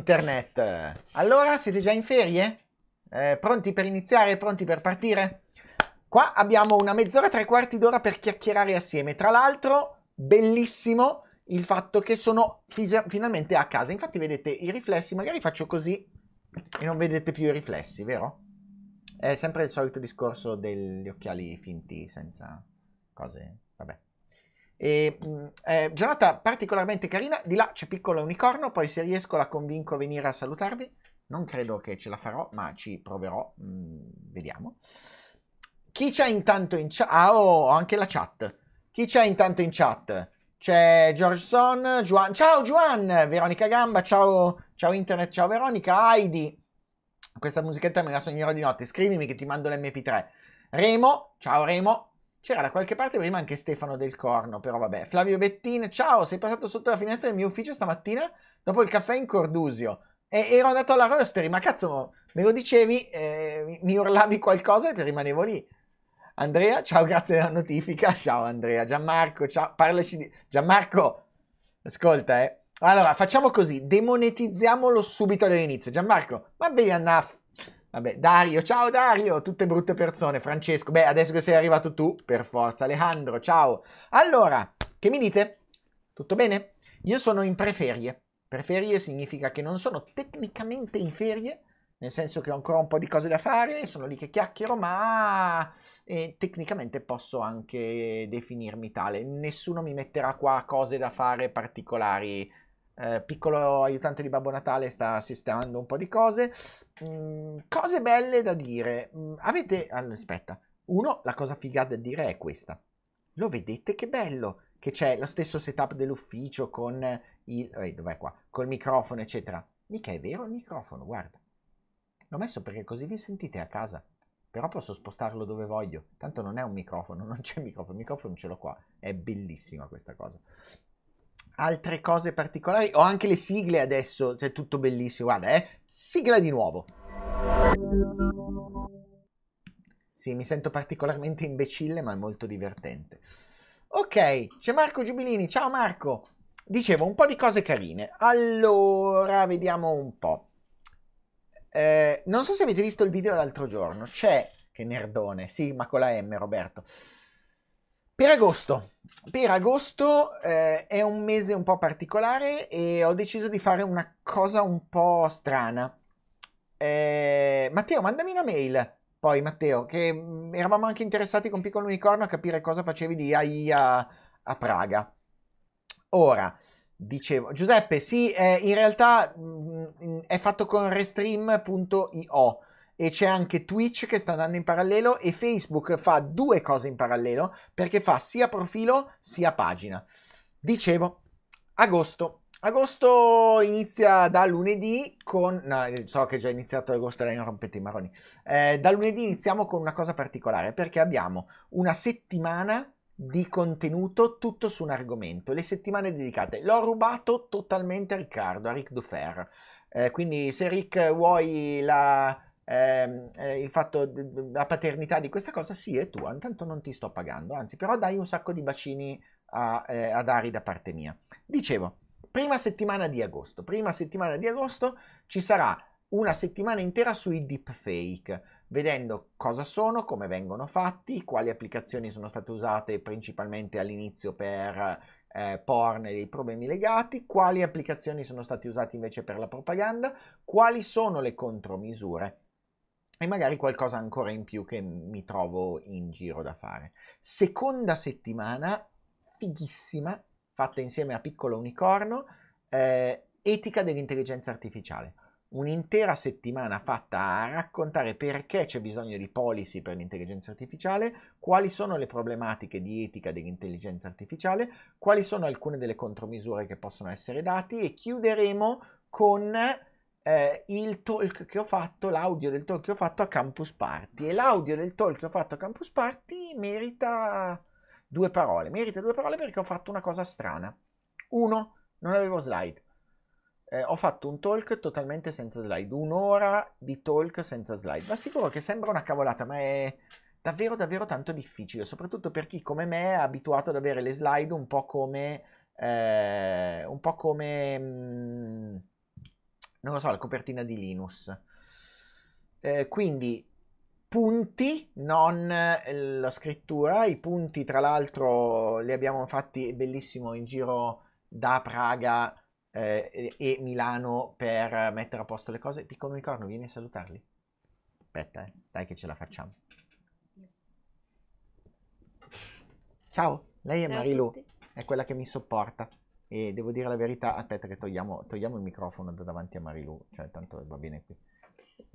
Internet! Allora, siete già in ferie? Eh, pronti per iniziare? Pronti per partire? Qua abbiamo una mezz'ora, tre quarti d'ora per chiacchierare assieme. Tra l'altro, bellissimo il fatto che sono finalmente a casa. Infatti, vedete i riflessi. Magari faccio così e non vedete più i riflessi, vero? È sempre il solito discorso degli occhiali finti senza cose. Vabbè. E, eh, giornata particolarmente carina. Di là c'è piccolo unicorno. Poi, se riesco, la convinco a venire a salutarvi. Non credo che ce la farò, ma ci proverò. mh, vediamo. Chi c'è intanto in chat? Ah, oh, anche la chat. Chi c'è intanto in chat? C'è George Son, Juan. Ciao Juan, Veronica Gamba, ciao, ciao Internet, ciao Veronica, Heidi. Questa musichetta me la sognerò di notte. Scrivimi che ti mando l'MP3. Remo, ciao Remo. C'era da qualche parte prima anche Stefano del Corno, però vabbè. Flavio Bettin, ciao, sei passato sotto la finestra del mio ufficio stamattina dopo il caffè in Cordusio. E ero andato alla roastery, ma cazzo, me lo dicevi, eh, mi urlavi qualcosa e rimanevo lì. Andrea, ciao, grazie della notifica. Ciao Andrea, Gianmarco, ciao, parlaci di... Gianmarco, ascolta, eh. Allora, facciamo così, demonetizziamolo subito all'inizio. Gianmarco, ma vedi enough. Vabbè, Dario, ciao Dario, tutte brutte persone. Francesco, beh, adesso che sei arrivato tu, per forza. Alejandro, ciao. Allora, che mi dite? Tutto bene? Io sono in preferie. Preferie significa che non sono tecnicamente in ferie, nel senso che ho ancora un po' di cose da fare, sono lì che chiacchiero, ma eh, tecnicamente posso anche definirmi tale. Nessuno mi metterà qua cose da fare particolari eh, piccolo aiutante di Babbo Natale sta sistemando un po' di cose. Mm, cose belle da dire. Mm, avete... Allora, aspetta. Uno, la cosa figa da dire è questa. Lo vedete che bello che c'è lo stesso setup dell'ufficio con il... Eh, dov'è qua? Col microfono, eccetera. Mica è vero il microfono, guarda. L'ho messo perché così vi sentite a casa. Però posso spostarlo dove voglio. Tanto non è un microfono, non c'è microfono. Il microfono ce l'ho qua. È bellissima questa cosa altre cose particolari. Ho anche le sigle adesso, cioè tutto bellissimo. Guarda, eh, sigla di nuovo. Sì, mi sento particolarmente imbecille, ma è molto divertente. Ok, c'è Marco Giubilini. Ciao Marco. Dicevo un po' di cose carine. Allora, vediamo un po'. Eh, non so se avete visto il video l'altro giorno. C'è, che nerdone, sì, ma con la M, Roberto. Per agosto, per agosto eh, è un mese un po' particolare e ho deciso di fare una cosa un po' strana. Eh, Matteo, mandami una mail. Poi, Matteo, che mm, eravamo anche interessati con Piccolo Unicorno a capire cosa facevi di AI a, a Praga. Ora, dicevo, Giuseppe, sì, eh, in realtà mh, mm, è fatto con restream.io e c'è anche Twitch che sta andando in parallelo e Facebook fa due cose in parallelo perché fa sia profilo sia pagina. Dicevo, agosto. Agosto inizia da lunedì con... No, so che è già iniziato agosto, lei non rompete i maroni. Eh, da lunedì iniziamo con una cosa particolare perché abbiamo una settimana di contenuto tutto su un argomento. Le settimane dedicate. L'ho rubato totalmente a Riccardo, a Ric Dufer. Eh, quindi se Rick vuoi la Ehm, eh, il fatto della paternità di questa cosa, sì, è tua, intanto non ti sto pagando, anzi, però dai un sacco di bacini a, eh, a Dari da parte mia. Dicevo, prima settimana di agosto, prima settimana di agosto ci sarà una settimana intera sui deepfake, vedendo cosa sono, come vengono fatti, quali applicazioni sono state usate principalmente all'inizio per eh, porn e dei problemi legati, quali applicazioni sono state usate invece per la propaganda, quali sono le contromisure e magari qualcosa ancora in più che mi trovo in giro da fare. Seconda settimana, fighissima, fatta insieme a Piccolo Unicorno, eh, etica dell'intelligenza artificiale. Un'intera settimana fatta a raccontare perché c'è bisogno di policy per l'intelligenza artificiale, quali sono le problematiche di etica dell'intelligenza artificiale, quali sono alcune delle contromisure che possono essere date e chiuderemo con eh, il talk che ho fatto, l'audio del talk che ho fatto a Campus Party. E l'audio del talk che ho fatto a Campus Party merita due parole. Merita due parole perché ho fatto una cosa strana. Uno, non avevo slide. Eh, ho fatto un talk totalmente senza slide, un'ora di talk senza slide. Ma sicuro che sembra una cavolata, ma è davvero davvero tanto difficile, soprattutto per chi come me è abituato ad avere le slide un po' come... Eh, un po' come... Mh, mm, non lo so, la copertina di Linus. Eh, quindi punti, non eh, la scrittura. I punti, tra l'altro, li abbiamo fatti bellissimo in giro da Praga eh, e Milano per mettere a posto le cose. Piccolo unicorno, vieni a salutarli. Aspetta, eh. dai che ce la facciamo. Ciao, lei è Ciao Marilu, è quella che mi sopporta. E devo dire la verità, aspetta che togliamo, togliamo il microfono da davanti a Marilu, cioè tanto va bene qui.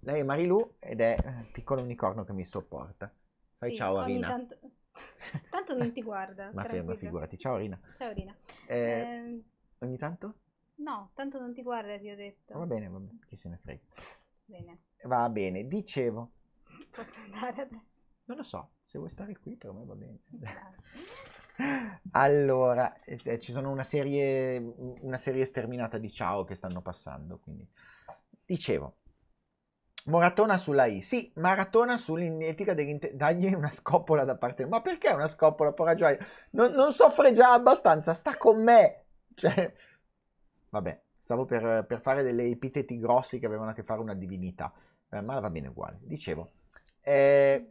Lei è Marilu ed è il piccolo unicorno che mi sopporta. Fai sì, ciao Arina. Tanto... tanto non ti guarda. ma, ma figurati, ciao Arina. Ciao Arina. Eh, eh... Ogni tanto? No, tanto non ti guarda, ti ho detto. Va bene, va bene, chi se ne frega. Bene. Va bene, dicevo. Posso andare adesso? Non lo so, se vuoi stare qui per me va bene. Allora, eh, ci sono una serie, una serie sterminata di ciao che stanno passando, quindi dicevo, Maratona sulla I. Sì, maratona sull'etica dell'inter... Dagli una scoppola da parte... Ma perché una scoppola, porra gioia? Non, non soffre già abbastanza, sta con me. Cioè... Vabbè, stavo per, per fare delle epiteti grossi che avevano a che fare una divinità. Eh, ma va bene uguale. Dicevo... Eh...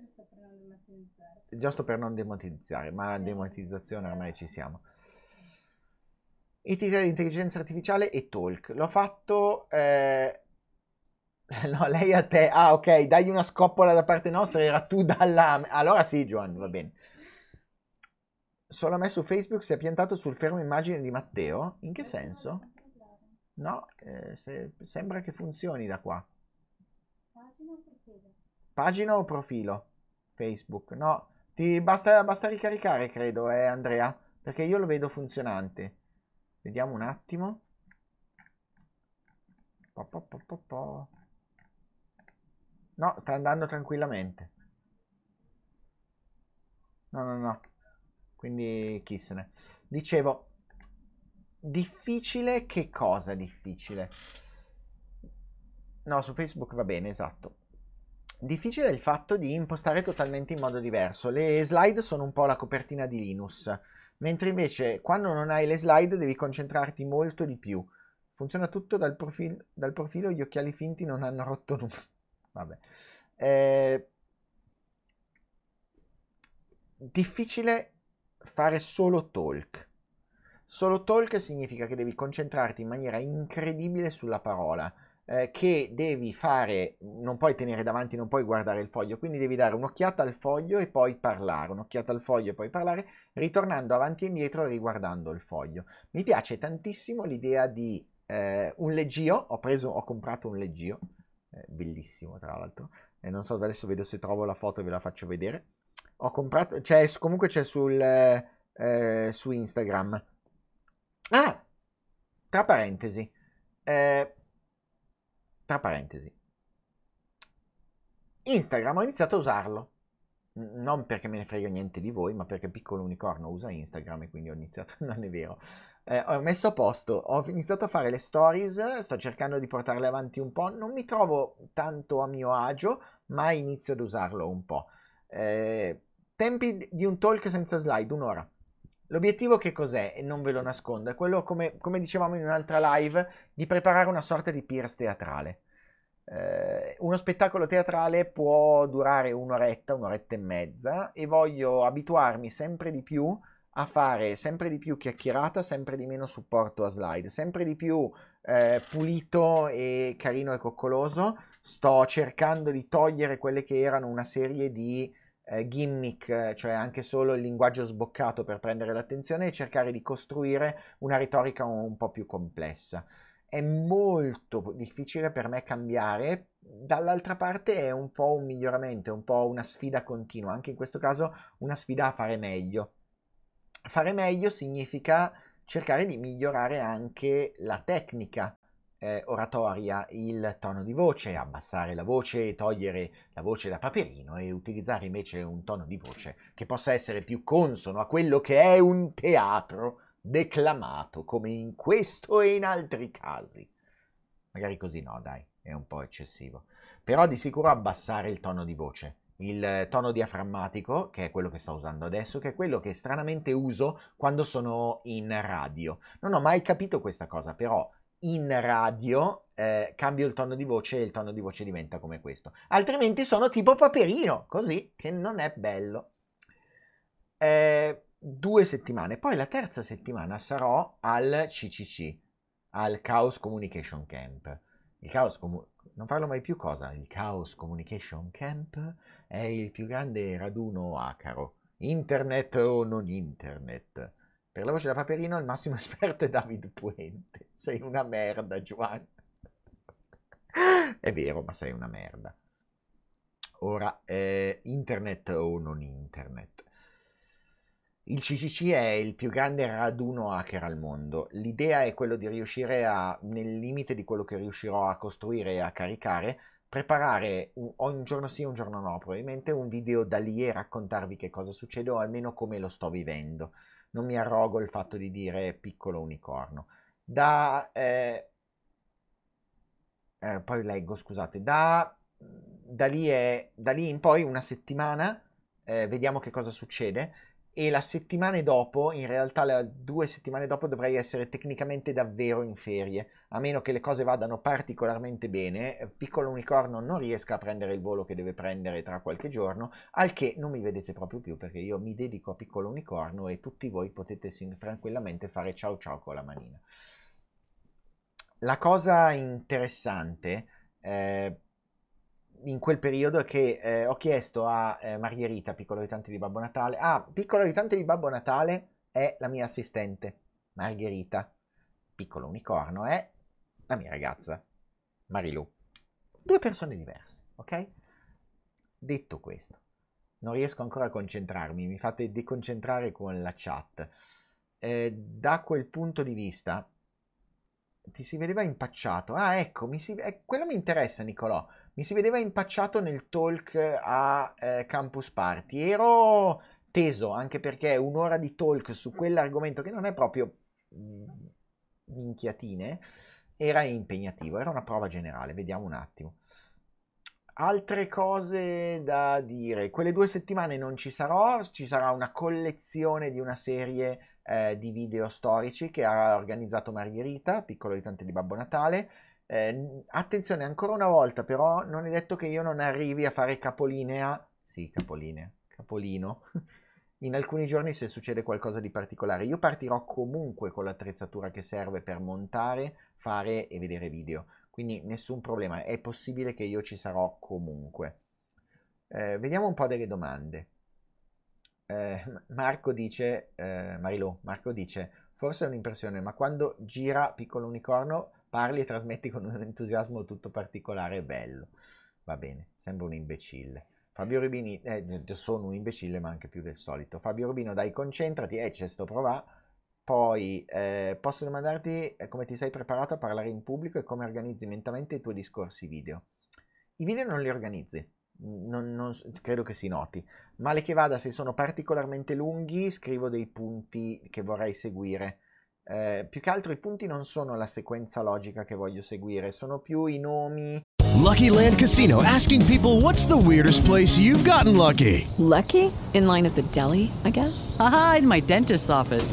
Giusto per non demonetizzare, ma demonetizzazione ormai ci siamo. Etica dell'intelligenza artificiale e talk. L'ho fatto... Eh No, lei a te. Ah, ok, dai una scoppola da parte nostra, era tu dalla... Allora sì, Giovanni, va bene. Solo a me su Facebook si è piantato sul fermo immagine di Matteo? In che senso? No, eh, se... sembra che funzioni da qua. Pagina o profilo? Facebook, no. Ti basta, basta ricaricare, credo, eh, Andrea, perché io lo vedo funzionante. Vediamo un attimo. Po, po, po. No, sta andando tranquillamente. No, no, no. Quindi chi se ne... Dicevo, difficile che cosa difficile? No, su Facebook va bene, esatto. Difficile il fatto di impostare totalmente in modo diverso. Le slide sono un po' la copertina di Linux, mentre invece quando non hai le slide devi concentrarti molto di più. Funziona tutto dal, profil- dal profilo, gli occhiali finti non hanno rotto nulla. Vabbè. Eh, difficile fare solo talk. Solo talk significa che devi concentrarti in maniera incredibile sulla parola, eh, che devi fare, non puoi tenere davanti, non puoi guardare il foglio, quindi devi dare un'occhiata al foglio e poi parlare, un'occhiata al foglio e poi parlare, ritornando avanti e indietro riguardando il foglio. Mi piace tantissimo l'idea di eh, un leggio, ho preso, ho comprato un leggio, eh, bellissimo tra l'altro, e non so adesso vedo se trovo la foto e ve la faccio vedere. Ho comprato, cioè comunque c'è sul, eh, su Instagram. Ah, tra parentesi, eh, tra parentesi, Instagram ho iniziato a usarlo. Non perché me ne frega niente di voi, ma perché Piccolo Unicorno usa Instagram e quindi ho iniziato, non è vero, eh, ho messo a posto, ho iniziato a fare le stories, sto cercando di portarle avanti un po', non mi trovo tanto a mio agio, ma inizio ad usarlo un po'. Eh, tempi di un talk senza slide, un'ora. L'obiettivo che cos'è? E non ve lo nascondo, è quello, come, come, dicevamo in un'altra live, di preparare una sorta di pierce teatrale. Eh, uno spettacolo teatrale può durare un'oretta, un'oretta e mezza e voglio abituarmi sempre di più a fare sempre di più chiacchierata, sempre di meno supporto a slide, sempre di più eh, pulito e carino e coccoloso. Sto cercando di togliere quelle che erano una serie di eh, gimmick, cioè anche solo il linguaggio sboccato per prendere l'attenzione e cercare di costruire una retorica un, un po' più complessa. È molto difficile per me cambiare, dall'altra parte è un po' un miglioramento, è un po' una sfida continua, anche in questo caso una sfida a fare meglio. Fare meglio significa cercare di migliorare anche la tecnica eh, oratoria, il tono di voce, abbassare la voce, togliere la voce da paperino e utilizzare invece un tono di voce che possa essere più consono a quello che è un teatro declamato, come in questo e in altri casi. Magari così no, dai, è un po' eccessivo. Però di sicuro abbassare il tono di voce il tono diaframmatico, che è quello che sto usando adesso, che è quello che stranamente uso quando sono in radio. Non ho mai capito questa cosa, però in radio eh, cambio il tono di voce e il tono di voce diventa come questo. Altrimenti sono tipo paperino, così, che non è bello. Eh, due settimane, poi la terza settimana sarò al CCC, al Chaos Communication Camp. Il Chaos Communication non farlo mai più cosa? Il Chaos Communication Camp è il più grande raduno acaro. Internet o non internet. Per la voce da Paperino il massimo esperto è David Puente. Sei una merda, Giovanni. è vero, ma sei una merda. Ora, eh, internet o non internet. Il CCC è il più grande raduno hacker al mondo. L'idea è quello di riuscire a, nel limite di quello che riuscirò a costruire e a caricare, preparare un, un giorno sì, un giorno no, probabilmente un video da lì e raccontarvi che cosa succede o almeno come lo sto vivendo. Non mi arrogo il fatto di dire piccolo unicorno. Da... Eh, eh, poi leggo, scusate, da da lì, è, da lì in poi una settimana, eh, vediamo che cosa succede. E la settimana dopo, in realtà le due settimane dopo dovrei essere tecnicamente davvero in ferie, a meno che le cose vadano particolarmente bene. eh, Piccolo unicorno non riesca a prendere il volo che deve prendere tra qualche giorno, al che non mi vedete proprio più perché io mi dedico a piccolo unicorno e tutti voi potete tranquillamente fare ciao ciao con la manina. La cosa interessante eh, in quel periodo che eh, ho chiesto a eh, Margherita, piccolo aiutante di Babbo Natale, ah, piccolo aiutante di Babbo Natale è la mia assistente, Margherita, piccolo unicorno è la mia ragazza, Marilu. Due persone diverse, ok? Detto questo, non riesco ancora a concentrarmi, mi fate deconcentrare con la chat. Eh, da quel punto di vista, ti si vedeva impacciato. Ah, ecco, mi si... eh, quello mi interessa, Nicolò. Mi si vedeva impacciato nel talk a eh, Campus Party. Ero teso, anche perché un'ora di talk su quell'argomento che non è proprio mm, minchiatine, era impegnativo, era una prova generale. Vediamo un attimo. Altre cose da dire. Quelle due settimane non ci sarò, ci sarà una collezione di una serie eh, di video storici che ha organizzato Margherita, piccolo aiutante di Babbo Natale. Eh, attenzione, ancora una volta, però, non è detto che io non arrivi a fare capolinea. Sì, capolinea, capolino. In alcuni giorni se succede qualcosa di particolare. Io partirò comunque con l'attrezzatura che serve per montare, fare e vedere video. Quindi nessun problema, è possibile che io ci sarò comunque. Eh, vediamo un po' delle domande. Eh, Marco dice, eh, Marilu, Marco dice, forse è un'impressione, ma quando gira Piccolo Unicorno parli e trasmetti con un entusiasmo tutto particolare e bello. Va bene, sembra un imbecille. Fabio Rubini, eh, sono un imbecille ma anche più del solito. Fabio Rubino, dai, concentrati, eh, c'è sto provà. Poi, eh, posso domandarti eh, come ti sei preparato a parlare in pubblico e come organizzi mentalmente i tuoi discorsi video. I video non li organizzi, non, non, credo che si noti. Male che vada, se sono particolarmente lunghi, scrivo dei punti che vorrei seguire. Eh, più che altro i punti non sono la sequenza logica che voglio seguire, sono più i nomi. Lucky Land Casino asking people what's the weirdest place you've gotten lucky? Lucky? In line at the deli, I guess? Aha, in my dentist's office.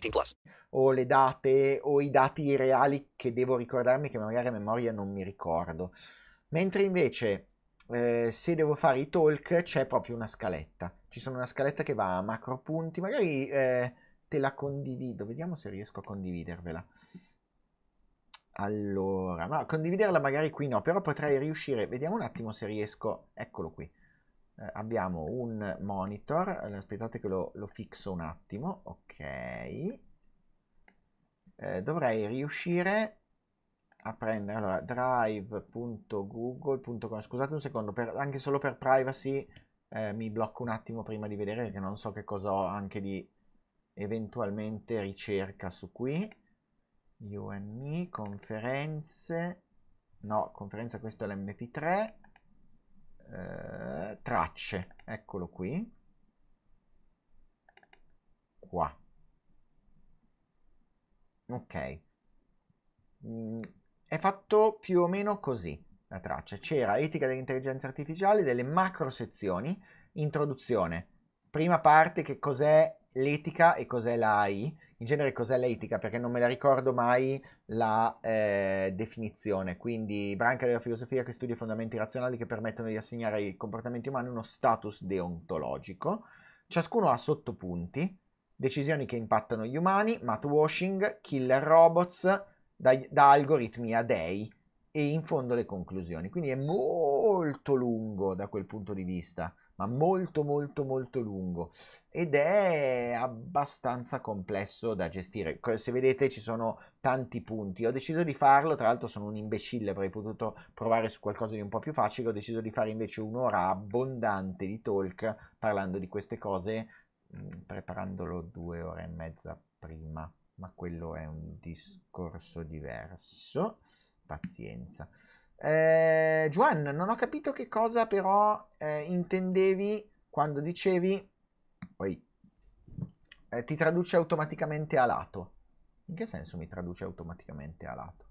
18 plus. o le date o i dati reali che devo ricordarmi che magari a memoria non mi ricordo. Mentre invece eh, se devo fare i talk c'è proprio una scaletta. Ci sono una scaletta che va a macro punti, magari eh, te la condivido, vediamo se riesco a condividervela. Allora, ma condividerla magari qui no, però potrei riuscire, vediamo un attimo se riesco, eccolo qui. Eh, abbiamo un monitor, allora, aspettate che lo, lo fixo un attimo, ok. Eh, dovrei riuscire a prendere allora drive.google.com scusate un secondo per, anche solo per privacy eh, mi blocco un attimo prima di vedere perché non so che cosa ho anche di eventualmente ricerca su qui. You and me conferenze. No conferenza questo è l'mp3 eh, tracce eccolo qui. Qua ok. Mm, è fatto più o meno così la traccia. C'era etica dell'intelligenza artificiale, delle macro sezioni, introduzione, prima parte che cos'è l'etica e cos'è la AI, in genere cos'è l'etica? Perché non me la ricordo mai la eh, definizione, quindi branca della filosofia che studia i fondamenti razionali che permettono di assegnare ai comportamenti umani uno status deontologico, ciascuno ha sottopunti, decisioni che impattano gli umani, math washing, killer robots, da, da algoritmi a dei e in fondo le conclusioni. Quindi è molto lungo da quel punto di vista, ma molto molto molto lungo ed è abbastanza complesso da gestire. Se vedete ci sono tanti punti. Ho deciso di farlo, tra l'altro sono un imbecille, avrei potuto provare su qualcosa di un po' più facile, ho deciso di fare invece un'ora abbondante di talk parlando di queste cose, preparandolo due ore e mezza prima, ma quello è un discorso diverso pazienza. Eh, Juan, non ho capito che cosa però eh, intendevi quando dicevi, poi eh, ti traduce automaticamente a lato. In che senso mi traduce automaticamente a lato?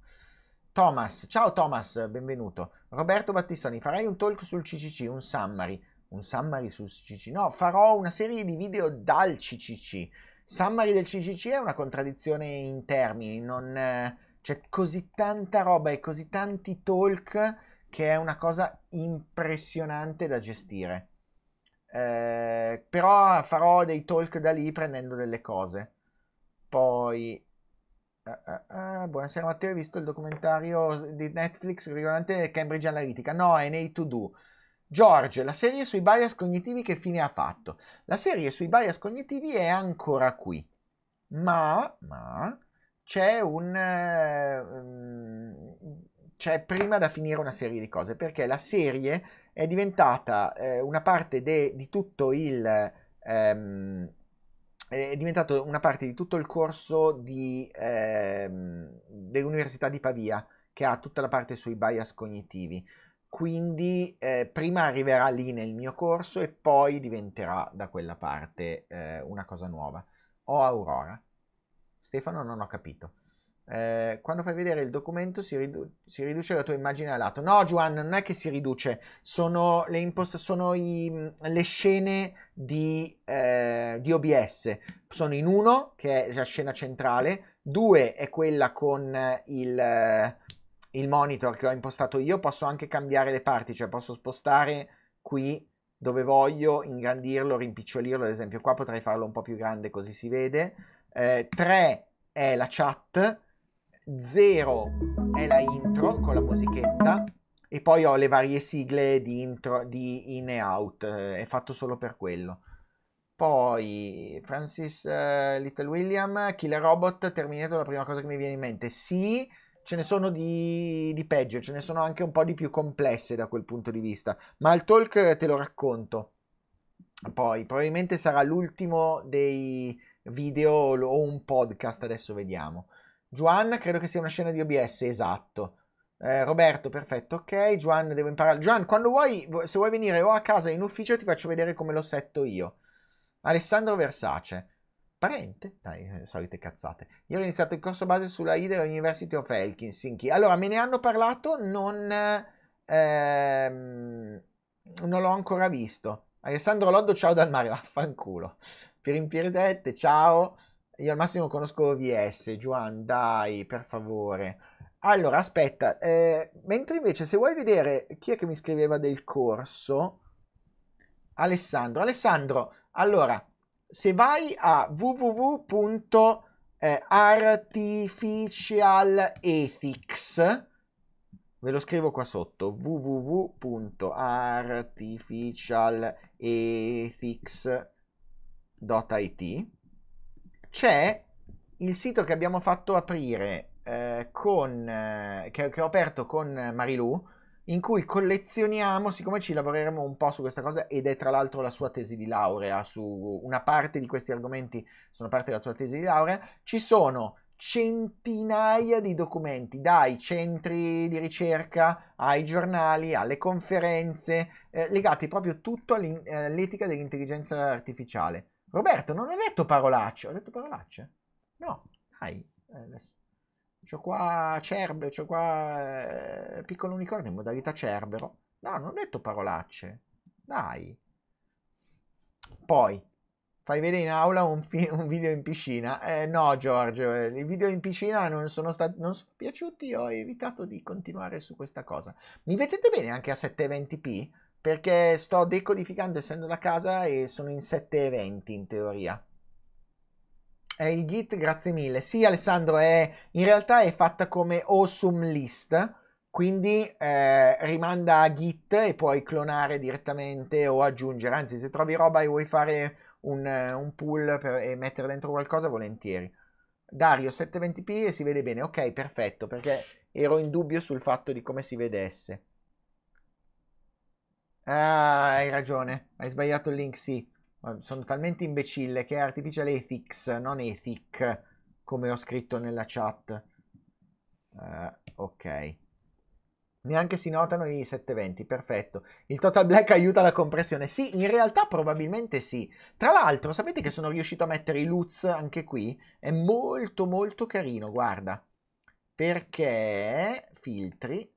Thomas, ciao Thomas, benvenuto. Roberto Battistoni, farai un talk sul CCC, un summary. Un summary sul CCC? No, farò una serie di video dal CCC. Summary del CCC è una contraddizione in termini, non eh, c'è così tanta roba e così tanti talk che è una cosa impressionante da gestire. Eh, però farò dei talk da lì prendendo delle cose. Poi, uh, uh, uh, buonasera Matteo, hai visto il documentario di Netflix riguardante Cambridge Analytica? No, è nei to do. George, la serie sui bias cognitivi che fine ha fatto? La serie sui bias cognitivi è ancora qui, ma, ma c'è un... Uh, c'è prima da finire una serie di cose, perché la serie è diventata eh, una parte de, di tutto il... Um, è diventato una parte di tutto il corso di, ehm, dell'Università di Pavia, che ha tutta la parte sui bias cognitivi. Quindi eh, prima arriverà lì nel mio corso e poi diventerà da quella parte eh, una cosa nuova. O Aurora. Stefano non ho capito. Eh, quando fai vedere il documento si, ridu- si, riduce la tua immagine a lato. No, Juan, non è che si riduce, sono le, impost- sono i, le scene di, eh, di, OBS. Sono in uno, che è la scena centrale, due è quella con il, il monitor che ho impostato io. Posso anche cambiare le parti, cioè posso spostare qui dove voglio, ingrandirlo, rimpicciolirlo. Ad esempio, qua potrei farlo un po' più grande così si vede. 3 eh, è la chat, 0 è la intro con la musichetta e poi ho le varie sigle di intro di in e out, eh, è fatto solo per quello. Poi Francis uh, Little William, Killer Robot, Terminator, la prima cosa che mi viene in mente. Sì, ce ne sono di, di peggio, ce ne sono anche un po' di più complesse da quel punto di vista, ma il talk te lo racconto. Poi probabilmente sarà l'ultimo dei video o un podcast, adesso vediamo. Juan, credo che sia una scena di OBS, esatto. Eh, Roberto, perfetto, ok. Juan, devo imparare. Juan, quando vuoi, se vuoi venire o a casa in ufficio, ti faccio vedere come lo setto io. Alessandro Versace. Parente? Dai, eh, solite cazzate. Io ho iniziato il corso base sulla IDE University of Helsinki. Allora, me ne hanno parlato, non, ehm, non l'ho ancora visto. Alessandro Loddo, ciao dal mare, vaffanculo. Pirimpiredette, ciao. Io al massimo conosco VS, Juan, dai, per favore. Allora, aspetta, eh, mentre invece se vuoi vedere chi è che mi scriveva del corso, Alessandro. Alessandro, allora, se vai a www.artificialethics, ve lo scrivo qua sotto, www.artificialethics.com www.it c'è il sito che abbiamo fatto aprire eh, con, eh, che, che, ho aperto con Marilu in cui collezioniamo, siccome ci lavoreremo un po' su questa cosa ed è tra l'altro la sua tesi di laurea su una parte di questi argomenti sono parte della sua tesi di laurea, ci sono centinaia di documenti, dai centri di ricerca ai giornali, alle conferenze, eh, legati proprio tutto all'etica dell'intelligenza artificiale. Roberto, non ho detto parolacce. Ho detto parolacce? No, dai. Eh, adesso. C'ho qua Cerbero, c'ho qua eh, Piccolo Unicorno in modalità Cerbero. No, non ho detto parolacce. Dai. Poi, fai vedere in aula un, un video in piscina. Eh, no, Giorgio, eh, i video in piscina non sono, stati, non sono piaciuti. Ho evitato di continuare su questa cosa. Mi vedete bene anche a 720p? perché sto decodificando essendo da casa e sono in 7 eventi in teoria. È il git, grazie mille. Sì, Alessandro, è, in realtà è fatta come awesome list, quindi eh, rimanda a git e puoi clonare direttamente o aggiungere. Anzi, se trovi roba e vuoi fare un, un pool per, e mettere dentro qualcosa, volentieri. Dario 720p e si vede bene. Ok, perfetto, perché ero in dubbio sul fatto di come si vedesse. Ah, hai ragione, hai sbagliato il link, sì. Sono talmente imbecille che è Artificial Ethics, non Ethic, come ho scritto nella chat. Uh, ok. Neanche si notano i 720, perfetto. Il Total Black aiuta la compressione. Sì, in realtà probabilmente sì. Tra l'altro, sapete che sono riuscito a mettere i LUTs anche qui? È molto molto carino, guarda. Perché filtri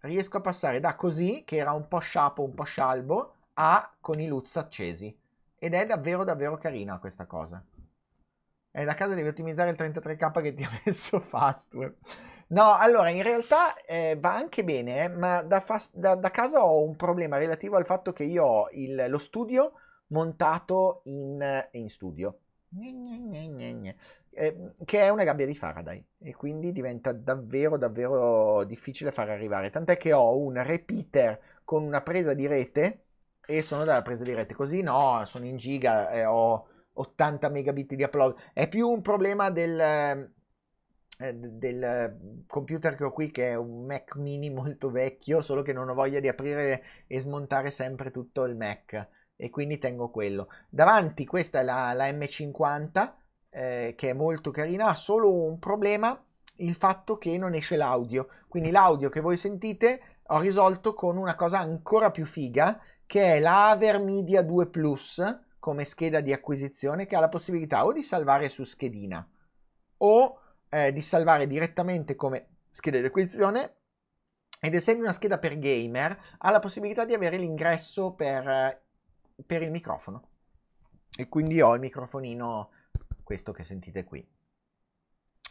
riesco a passare da così, che era un po' sciapo, un po' scialbo, a con i LUTs accesi. Ed è davvero davvero carina questa cosa. E da casa devi ottimizzare il 33k che ti ha messo Fastweb. No, allora in realtà eh, va anche bene, eh, ma da, fast- da, da, casa ho un problema relativo al fatto che io ho il, lo studio montato in, in studio. Eh, che è una gabbia di Faraday e quindi diventa davvero davvero difficile far arrivare tant'è che ho un repeater con una presa di rete e sono dalla presa di rete così no sono in giga e ho 80 megabit di upload è più un problema del, eh, del computer che ho qui che è un Mac mini molto vecchio solo che non ho voglia di aprire e smontare sempre tutto il Mac e quindi tengo quello davanti questa è la, la M50 eh, che è molto carina, ha solo un problema, il fatto che non esce l'audio. Quindi l'audio che voi sentite ho risolto con una cosa ancora più figa, che è la Avermedia 2 Plus come scheda di acquisizione, che ha la possibilità o di salvare su schedina o eh, di salvare direttamente come scheda di acquisizione ed essendo una scheda per gamer ha la possibilità di avere l'ingresso per, per il microfono e quindi ho il microfonino questo che sentite qui.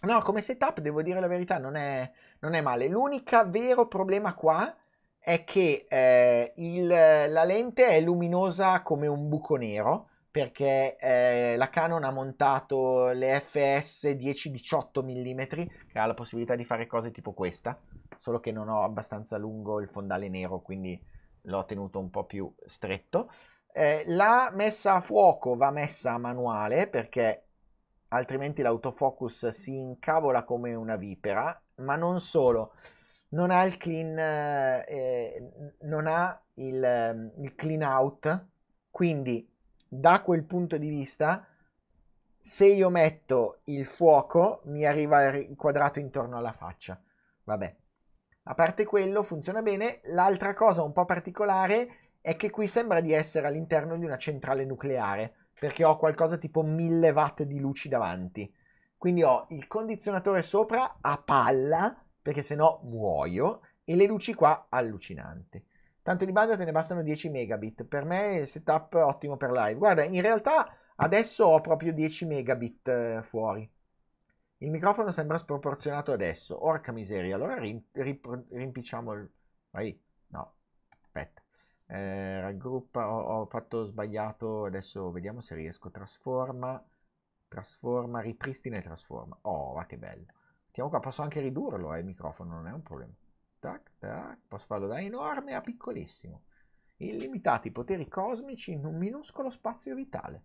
No, come setup devo dire la verità, non è, non è male. L'unico vero problema qua è che eh, il, la lente è luminosa come un buco nero perché eh, la Canon ha montato le FS 10-18 mm che ha la possibilità di fare cose tipo questa, solo che non ho abbastanza lungo il fondale nero, quindi l'ho tenuto un po' più stretto. Eh, la messa a fuoco va messa a manuale perché altrimenti l'autofocus si incavola come una vipera, ma non solo, non ha il clean, eh, non ha il, il clean out, quindi da quel punto di vista se io metto il fuoco mi arriva il quadrato intorno alla faccia. Vabbè. A parte quello funziona bene. L'altra cosa un po' particolare è che qui sembra di essere all'interno di una centrale nucleare perché ho qualcosa tipo 1000 watt di luci davanti. Quindi ho il condizionatore sopra a palla, perché se no muoio, e le luci qua allucinanti. Tanto di banda te ne bastano 10 megabit. Per me il setup ottimo per live. Guarda, in realtà adesso ho proprio 10 megabit eh, fuori. Il microfono sembra sproporzionato adesso. Orca miseria. Allora rim- rimpicciamo il... Vai. No. Aspetta eh, raggruppa, ho, ho, fatto sbagliato, adesso vediamo se riesco, trasforma, trasforma, ripristina e trasforma. Oh, ma che bello. Mettiamo qua, posso anche ridurlo eh, il microfono, non è un problema. Tac, tac, posso farlo da enorme a piccolissimo. Illimitati poteri cosmici in un minuscolo spazio vitale.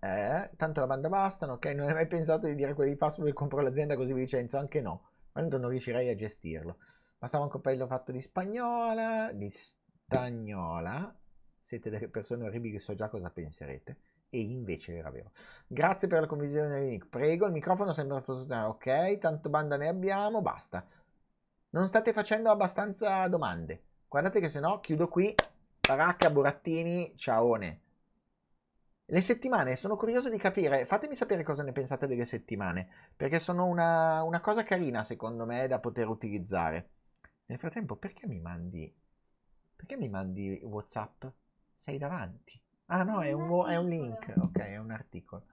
Eh, tanto la banda bastano, ok? Non hai mai pensato di dire quelli di fast food compro l'azienda così vi licenzio? Anche no, ma non riuscirei a gestirlo. Bastava un cappello fatto di spagnola, di stagnola. Siete delle persone orribili, so già cosa penserete. E invece era vero. Grazie per la condivisione del. Prego, il microfono sembra funzionare. Ok, tanto banda ne abbiamo, basta. Non state facendo abbastanza domande. Guardate che se no chiudo qui. Paracca, burattini, ciaone. Le settimane, sono curioso di capire, fatemi sapere cosa ne pensate delle settimane, perché sono una, una cosa carina secondo me da poter utilizzare. Nel frattempo, perché mi mandi. Perché mi mandi WhatsApp? Sei davanti. Ah no, è un, è un link. Ok, è un articolo.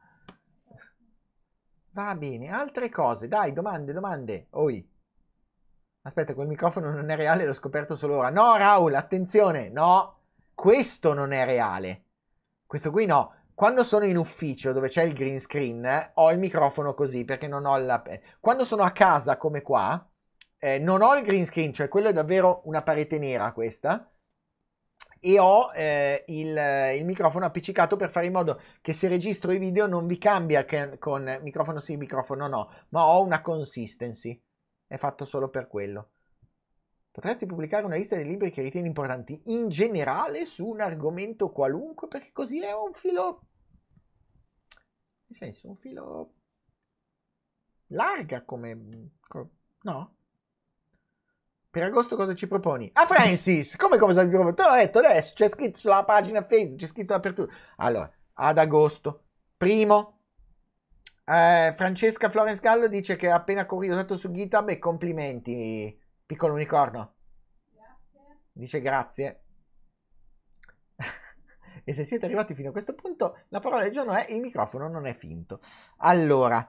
Va bene, altre cose. Dai, domande, domande. Oi. Aspetta, quel microfono non è reale, l'ho scoperto solo ora. No, Raul, attenzione, no. Questo non è reale. Questo qui no. quando sono in ufficio dove c'è il green screen, eh, ho il microfono così perché non ho la... Quando sono a casa come qua, eh, non ho il green screen, cioè quello è davvero una parete nera questa, e ho eh, il, il microfono appiccicato per fare in modo che se registro i video non vi cambia che con microfono sì, microfono no, ma ho una consistency. È fatto solo per quello. Potresti pubblicare una lista dei libri che ritieni importanti in generale su un argomento qualunque, perché così è un filo. Nel senso, un filo. larga come. co- No? Per agosto cosa ci proponi? Ah, Francis! Come cosa ci proponi? Te l'ho detto adesso, c'è scritto sulla pagina Facebook, c'è scritto dappertutto. Allora, ad agosto. Primo, eh, Francesca Florence Gallo dice che ha appena corridato su GitHub e complimenti, piccolo unicorno. Dice grazie. e se siete arrivati fino a questo punto, la parola del giorno è il microfono non è finto. Allora,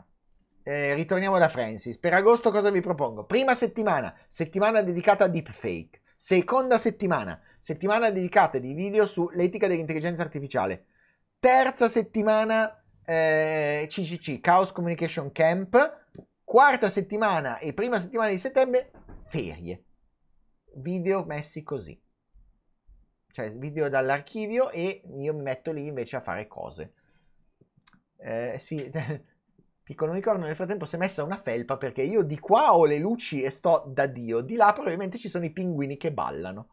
eh, ritorniamo da Francis. Per agosto cosa vi propongo? Prima settimana, settimana dedicata a deepfake. Seconda settimana, settimana dedicata di video sull'etica dell'intelligenza artificiale. Terza settimana eh, CCC, Chaos Communication Camp. Quarta settimana e prima settimana di settembre, ferie. Video messi così. Cioè, video dall'archivio e io mi metto lì invece a fare cose. Eh, sì, piccolo unicorno nel frattempo si è messa una felpa perché io di qua ho le luci e sto da Dio, di là probabilmente ci sono i pinguini che ballano.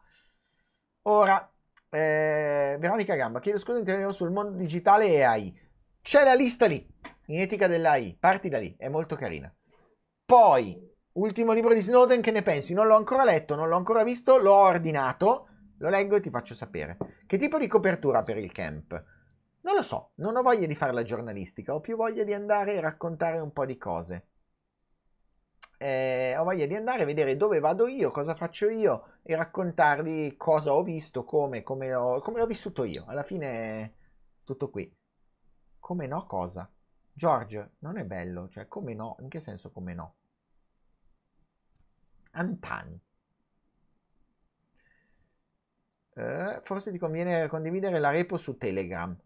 Ora, eh, Veronica Gamba, chiedo scusa, interveniamo sul mondo digitale e AI. C'è la lista lì, in etica dell'AI, parti da lì, è molto carina. Poi, ultimo libro di Snowden, che ne pensi? Non l'ho ancora letto, non l'ho ancora visto, l'ho ordinato, lo leggo e ti faccio sapere. Che tipo di copertura per il camp? Non lo so, non ho voglia di fare la giornalistica, ho più voglia di andare e raccontare un po' di cose. Eh, ho voglia di andare a vedere dove vado io, cosa faccio io e raccontarvi cosa ho visto, come, come, l'ho, come l'ho vissuto io. Alla fine è tutto qui. Come no cosa? George, non è bello, cioè come no? In che senso come no? Antani. Eh, forse ti conviene condividere la repo su Telegram.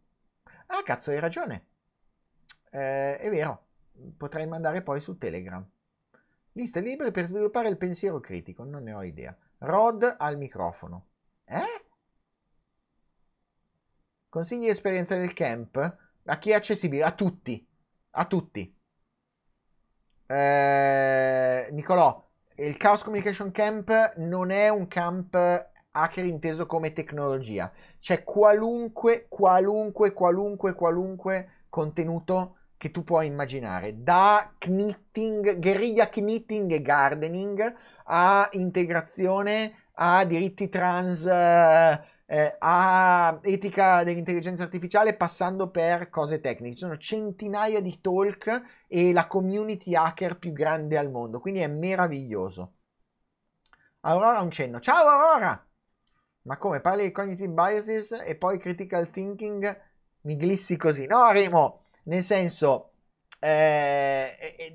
Ah, cazzo, hai ragione. Eh, è vero, potrei mandare poi su Telegram. Liste libere per sviluppare il pensiero critico, non ne ho idea. Rod al microfono. Eh? Consigli di esperienza del camp? A chi è accessibile? A tutti. A tutti. Eh, Nicolò, il Chaos Communication Camp non è un camp hacker inteso come tecnologia. C'è qualunque, qualunque, qualunque, qualunque contenuto che tu puoi immaginare, da knitting, guerriglia knitting e gardening, a integrazione, a diritti trans, eh, eh, a etica dell'intelligenza artificiale, passando per cose tecniche. Ci sono centinaia di talk e la community hacker più grande al mondo, quindi è meraviglioso. Aurora un cenno. Ciao Aurora! Ma come parli di cognitive biases e poi critical thinking mi glissi così? No, Remo! Nel senso, eh, eh,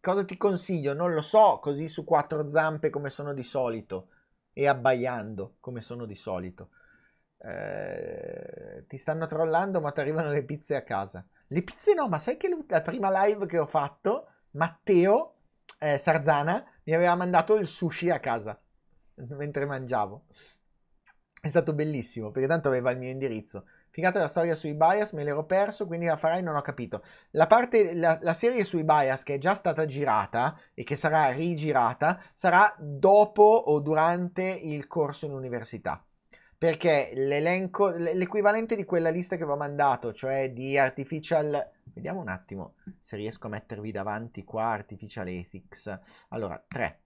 cosa ti consiglio? Non lo so, così su quattro zampe come sono di solito e abbaiando come sono di solito. Eh, ti stanno trollando ma ti arrivano le pizze a casa. Le pizze no, ma sai che la prima live che ho fatto, Matteo eh, Sarzana mi aveva mandato il sushi a casa mentre mangiavo. È stato bellissimo perché tanto aveva il mio indirizzo. Figata la storia sui bias, me l'ero perso, quindi la farai, non ho capito. La, parte, la, la, serie sui bias che è già stata girata e che sarà rigirata sarà dopo o durante il corso in università. Perché l'elenco, l'equivalente di quella lista che vi ho mandato, cioè di artificial... Vediamo un attimo se riesco a mettervi davanti qua artificial ethics. Allora, 3.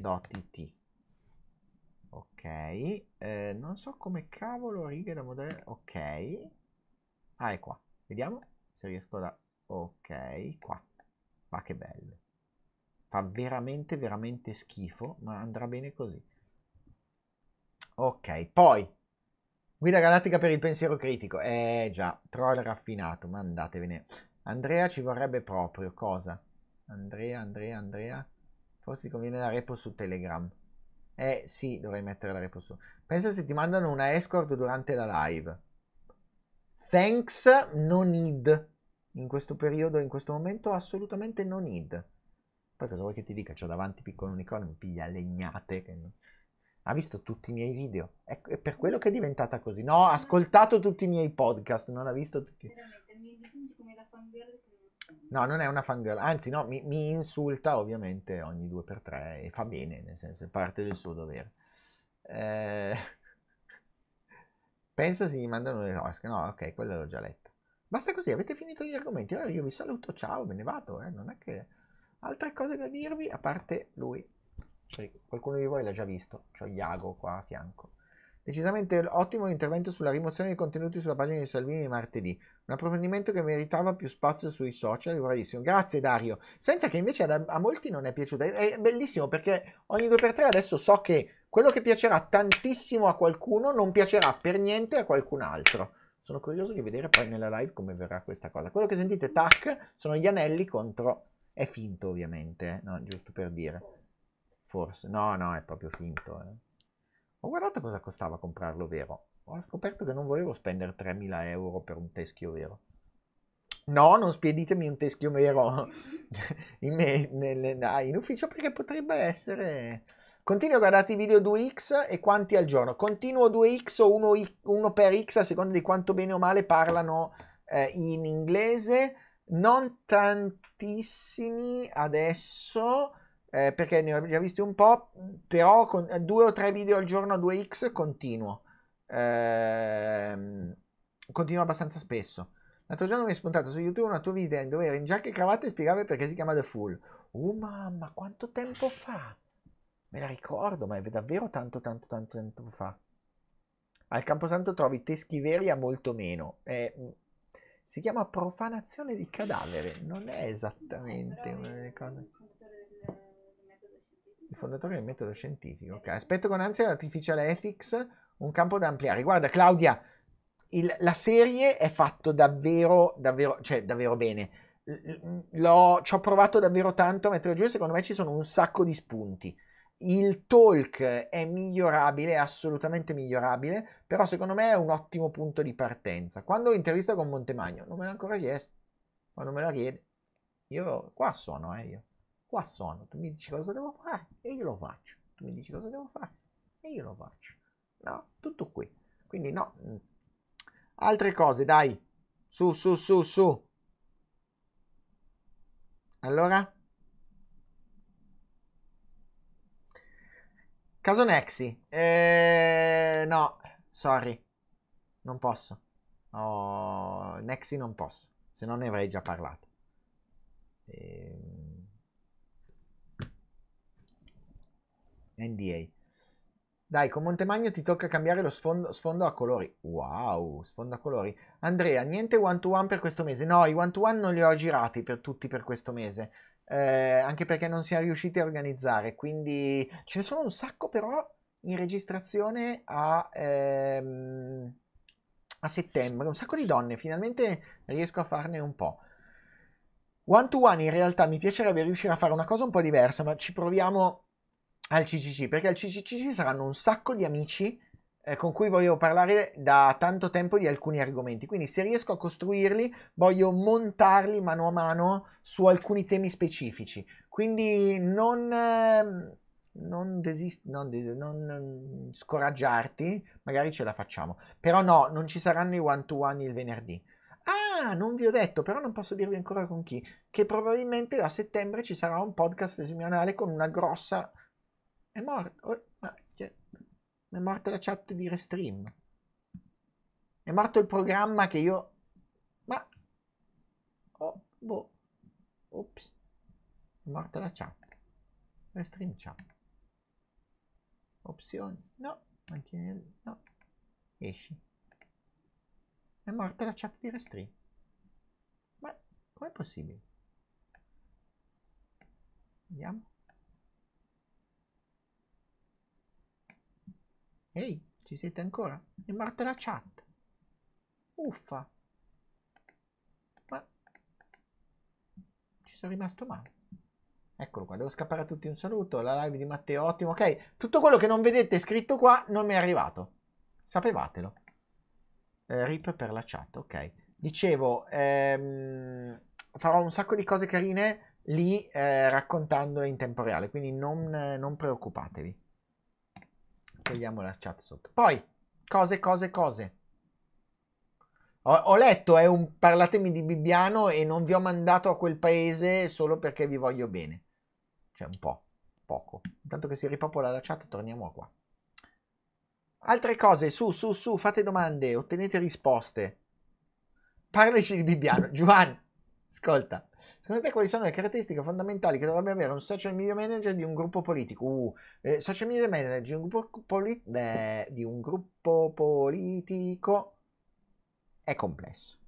www.artificialethics.it Ok, eh, non so come cavolo righe da modello. Ok, Ah, è qua. Vediamo se riesco da... Ok, qua. Ma che bello. Fa veramente, veramente schifo, ma andrà bene così. Ok, poi. Guida galattica per il pensiero critico. Eh già, troll raffinato, andatevene. Andrea ci vorrebbe proprio. Cosa? Andrea, Andrea, Andrea. Forse ti conviene la repo su Telegram. Eh sì, dovrei mettere la repo su. Pensa se ti mandano una escort durante la live. Thanks, no need. In questo periodo, in questo momento, assolutamente no need. Poi cosa vuoi che ti dica? C'ho davanti piccolo unicorno, mi piglia legnate. Che... Ha visto tutti i miei video. È, è per quello che è diventata così. No, ha ascoltato tutti i miei podcast, non ha visto tutti. Veramente, mi dipingi come la sono. No, non è una fangirl, anzi no, mi, mi insulta ovviamente ogni due per tre e fa bene, nel senso è parte del suo dovere. Eh... Pensa se gli mandano le rosche, no, ok, quello l'ho già letto. Basta così, avete finito gli argomenti, allora io vi saluto, ciao, me ne vado, eh. non è che... Altre cose da dirvi, a parte lui. Cioè, qualcuno di voi l'ha già visto, c'ho Iago qua a fianco. Decisamente ottimo l'intervento sulla rimozione dei contenuti sulla pagina di Salvini martedì. Un approfondimento che meritava più spazio sui social, bravissimo. Grazie Dario. Senza che invece a, a molti non è piaciuta. È bellissimo perché ogni due per tre adesso so che quello che piacerà tantissimo a qualcuno non piacerà per niente a qualcun altro. Sono curioso di vedere poi nella live come verrà questa cosa. Quello che sentite, tac, sono gli anelli contro... È finto ovviamente, eh? no, giusto per dire. Forse. No, no, è proprio finto. Eh. Ho guardato cosa costava comprarlo vero. Ho scoperto che non volevo spendere 3.000 euro per un teschio vero. No, non spieditemi un teschio vero in, me, nel, in ufficio perché potrebbe essere... Continuo a guardare i video 2x e quanti al giorno. Continuo 2x o 1, 1 per x a seconda di quanto bene o male parlano eh, in inglese. Non tantissimi adesso eh, perché ne ho già visti un po', però con due o tre video al giorno a 2x continuo. Eh, continuo abbastanza spesso. L'altro giorno mi è spuntato su YouTube una tua video dove era in giacca e cravatta e spiegava perché si chiama The Fool. Oh mamma, quanto tempo fa! Me la ricordo, ma è davvero tanto, tanto, tanto tempo fa. Al Camposanto trovi teschi veri a molto meno. Eh, si chiama profanazione di cadavere, non è esattamente una delle cose. Fondatore del metodo scientifico. Ok, aspetto con ansia l'artificial ethics, un campo da ampliare. Guarda, Claudia, il, la serie è fatta davvero, davvero, cioè davvero bene. L'ho, ci ho provato davvero tanto a mettere giù e secondo me ci sono un sacco di spunti. Il talk è migliorabile, è assolutamente migliorabile, però secondo me è un ottimo punto di partenza. Quando l'intervista con Montemagno, non me l'ha ancora chiesto, quando me la chiede, io qua sono, eh, io. Qua sono, tu mi dici cosa devo fare e io lo faccio. Tu mi dici cosa devo fare e io lo faccio. No, tutto qui. Quindi no. Mm. Altre cose, dai. Su, su, su, su. Allora? Caso Nexi. Eh, no, sorry. Non posso. Oh, Nexi non posso. Se no ne avrei già parlato. Eh, NDA. Dai, con Montemagno ti tocca cambiare lo sfondo, sfondo, a colori. Wow, sfondo a colori. Andrea, niente one to one per questo mese. No, i one to one non li ho girati per tutti per questo mese. Eh, anche perché non siamo riusciti a organizzare. Quindi ce ne sono un sacco però in registrazione a, ehm, a settembre. Un sacco di donne. Finalmente riesco a farne un po'. One to one in realtà mi piacerebbe riuscire a fare una cosa un po' diversa, ma ci proviamo al CCC, perché al CCC ci saranno un sacco di amici eh, con cui voglio parlare da tanto tempo di alcuni argomenti. Quindi se riesco a costruirli, voglio montarli mano a mano su alcuni temi specifici. Quindi non... Eh, non, desist- non, des- non scoraggiarti, magari ce la facciamo. Però no, non ci saranno i one to one il venerdì. Ah, non vi ho detto, però non posso dirvi ancora con chi, che probabilmente da settembre ci sarà un podcast canale con una grossa è morto. Oh, ma, cioè, è morta la chat di Restream. È morto il programma che io... Ma... Oh, boh. Ops. È morta la chat. Restream chat. Opzioni. No. Mantieni... No. Esci. È morta la chat di Restri. Ma com'è possibile? Vediamo. Ehi, ci siete ancora? È morta la chat. Uffa. Ma ci sono rimasto male. Eccolo qua, devo scappare a tutti un saluto. La live di Matteo, ottimo. Ok, tutto quello che non vedete scritto qua non mi è arrivato. Sapevatelo. Eh, rip per la chat, ok. Dicevo, ehm, farò un sacco di cose carine lì eh, raccontandole in tempo reale, quindi non, non preoccupatevi. Togliamo la chat sotto. Poi, cose, cose, cose. Ho, ho letto, è un parlatemi di Bibbiano e non vi ho mandato a quel paese solo perché vi voglio bene. Cioè un po', poco. Intanto che si ripopola la chat, torniamo qua. Altre cose, su, su, su, fate domande, ottenete risposte. Parlaci di Bibbiano. Giovanni, ascolta. Secondo te quali sono le caratteristiche fondamentali che dovrebbe avere un social media manager di un gruppo politico? Uh, eh, social media manager di un gruppo, poli- eh, di un gruppo politico è complesso.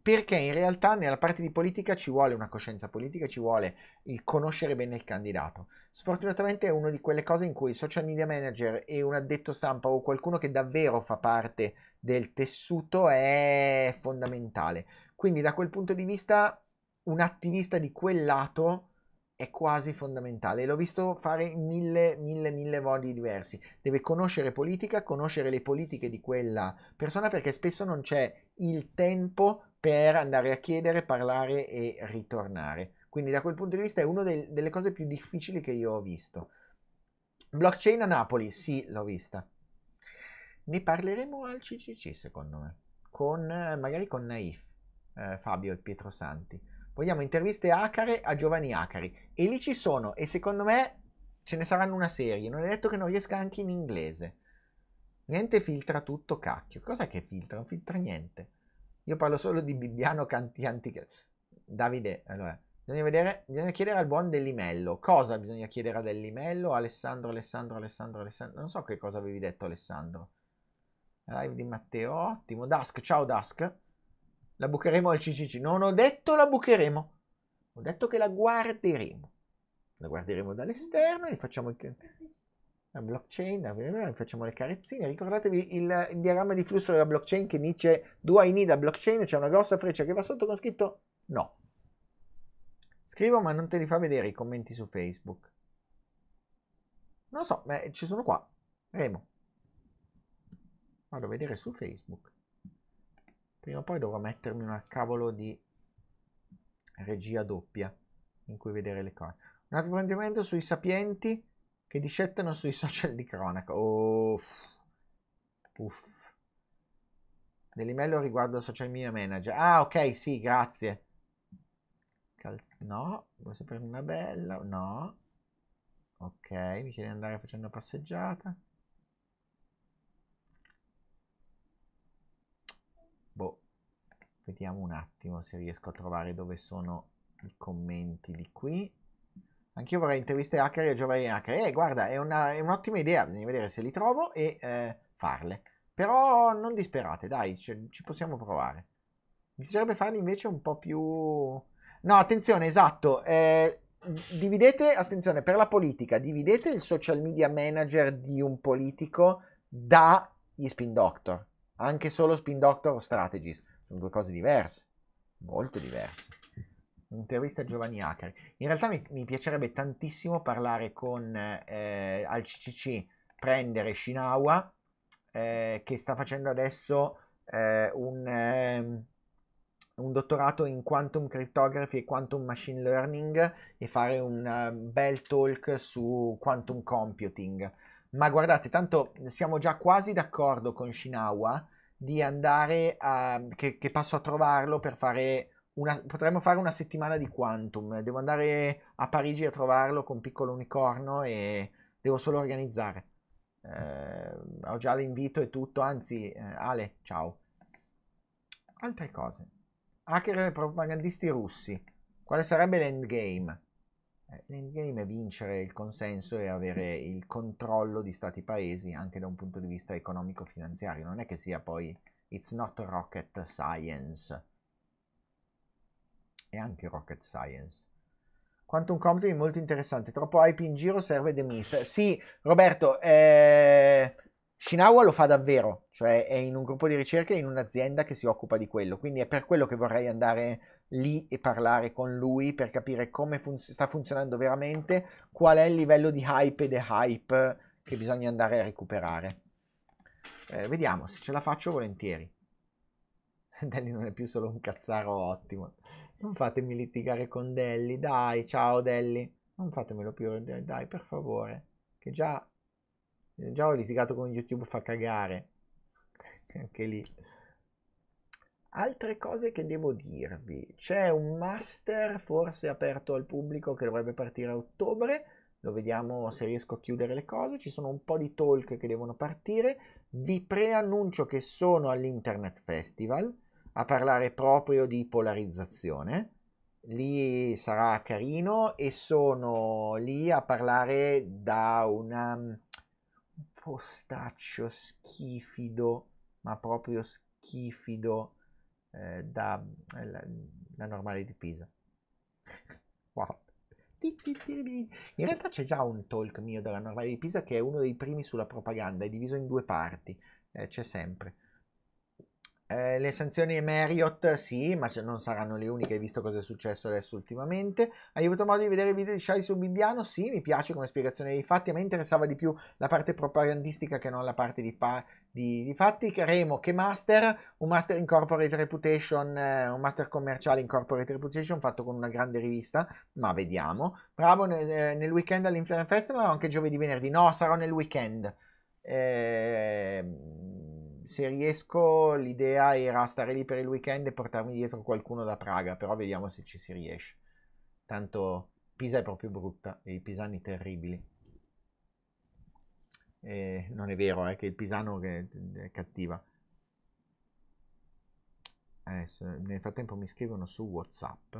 Perché in realtà nella parte di politica ci vuole una coscienza politica, ci vuole il conoscere bene il candidato. Sfortunatamente è una di quelle cose in cui social media manager e un addetto stampa o qualcuno che davvero fa parte del tessuto è fondamentale. Quindi da quel punto di vista un attivista di quel lato è quasi fondamentale. L'ho visto fare mille, mille, mille modi diversi. Deve conoscere politica, conoscere le politiche di quella persona perché spesso non c'è il tempo per andare a chiedere, parlare e ritornare. Quindi da quel punto di vista è una del, delle cose più difficili che io ho visto. Blockchain a Napoli, sì, l'ho vista. Ne parleremo al CCC secondo me, con, magari con Naif, eh, Fabio e Pietro Santi. Vogliamo interviste acare a giovani acari. E lì ci sono, e secondo me ce ne saranno una serie. Non è detto che non riesca anche in inglese. Niente filtra tutto, cacchio. Cos'è che filtra? Non filtra niente. Io parlo solo di Bibbiano Canti Antiche. Davide, allora, bisogna, vedere, bisogna chiedere al buon Dellimello. Cosa bisogna chiedere a Dellimello? Alessandro, Alessandro, Alessandro, Alessandro. Non so che cosa avevi detto, Alessandro. Live di Matteo, ottimo. Dusk, ciao Dusk. La bucheremo al CCC. Non ho detto la bucheremo. Ho detto che la guarderemo. La guarderemo dall'esterno e facciamo il, la blockchain, facciamo le carezzine. Ricordatevi il, il, diagramma di flusso della blockchain che dice do I need a blockchain? C'è una grossa freccia che va sotto con scritto no. Scrivo ma non te li fa vedere i commenti su Facebook. Non lo so, ma ci sono qua. Remo. Vado a vedere su Facebook. Prima o poi dovrò mettermi una cavolo di regia doppia in cui vedere le cose. Un altro approfondimento sui sapienti che discettano sui social di cronaca. Uff. Uff. Nell'email riguardo al social media manager. Ah, ok, sì, grazie. Cal- no, vuoi sapere una bella? No. Ok, mi chiede di andare facendo passeggiata. Boh, vediamo un attimo se riesco a trovare dove sono i commenti di qui. Anch'io vorrei intervistare hacker e giovani hacker. Eh, guarda, è, una, è, un'ottima idea, bisogna vedere se li trovo e eh, farle. Però non disperate, dai, ci, ci possiamo provare. Mi piacerebbe farli invece un po' più... No, attenzione, esatto. Eh, dividete, attenzione, per la politica, dividete il social media manager di un politico dagli spin doctor anche solo Spin Doctor o Strategies. Sono due cose diverse, molto diverse. Un'intervista a Giovanni Acari. In realtà mi, mi piacerebbe tantissimo parlare con eh, al CCC, prendere Shinawa, eh, che sta facendo adesso eh, un, ehm, un, dottorato in quantum cryptography e quantum machine learning e fare un uh, bel talk su quantum computing ma guardate, tanto siamo già quasi d'accordo con Shinawa di andare a... che, che passo a trovarlo per fare una... potremmo fare una settimana di Quantum. Devo andare a Parigi a trovarlo con Piccolo Unicorno e devo solo organizzare. Eh, ho già l'invito e tutto, anzi, eh, Ale, ciao. Altre cose. Hacker e propagandisti russi. Quale sarebbe l'endgame? Eh, l'endgame è vincere il consenso e avere il controllo di stati paesi anche da un punto di vista economico-finanziario. Non è che sia poi It's not rocket science. E anche rocket science. Quantum Computing molto interessante. Troppo hype in giro serve The Myth. Sì, Roberto, eh, Shinawa lo fa davvero. Cioè è in un gruppo di ricerca in un'azienda che si occupa di quello. Quindi è per quello che vorrei andare lì e parlare con lui per capire come fun- sta funzionando veramente, qual è il livello di hype e de hype che bisogna andare a recuperare. Eh, vediamo, se ce la faccio volentieri. Delli non è più solo un cazzaro ottimo. Non fatemi litigare con Delli, dai, ciao Delli. Non fatemelo più, dai, per favore. Che già, già ho litigato con YouTube, fa cagare. Anche lì. Altre cose che devo dirvi. C'è un master forse aperto al pubblico che dovrebbe partire a ottobre. Lo vediamo se riesco a chiudere le cose. Ci sono un po' di talk che devono partire. Vi preannuncio che sono all'Internet Festival a parlare proprio di polarizzazione. Lì sarà carino e sono lì a parlare da una, un postaccio schifido, ma proprio schifido eh, da eh, la, la normale di Pisa. Wow. In realtà c'è già un talk mio della normale di Pisa che è uno dei primi sulla propaganda, è diviso in due parti, eh, c'è sempre. Eh, le sanzioni Marriott sì, ma non saranno le uniche, visto cosa è successo adesso ultimamente. Hai avuto modo di vedere il video di Shai su Bibbiano? Sì, mi piace come spiegazione dei fatti. A me interessava di più la parte propagandistica che non la parte di, fa- di, di fatti. Remo, che master? Un master in corporate reputation, eh, un master commerciale in corporate reputation fatto con una grande rivista, ma vediamo. Bravo, ne- eh, nel weekend all'Inferno Festival o anche giovedì venerdì? No, sarò nel weekend. Eh se riesco, l'idea era stare lì per il weekend e portarmi dietro qualcuno da Praga, però vediamo se ci si riesce. Tanto Pisa è proprio brutta e i pisani terribili. E non è vero, è eh, che il pisano è, è cattiva. Adesso, nel frattempo mi scrivono su WhatsApp.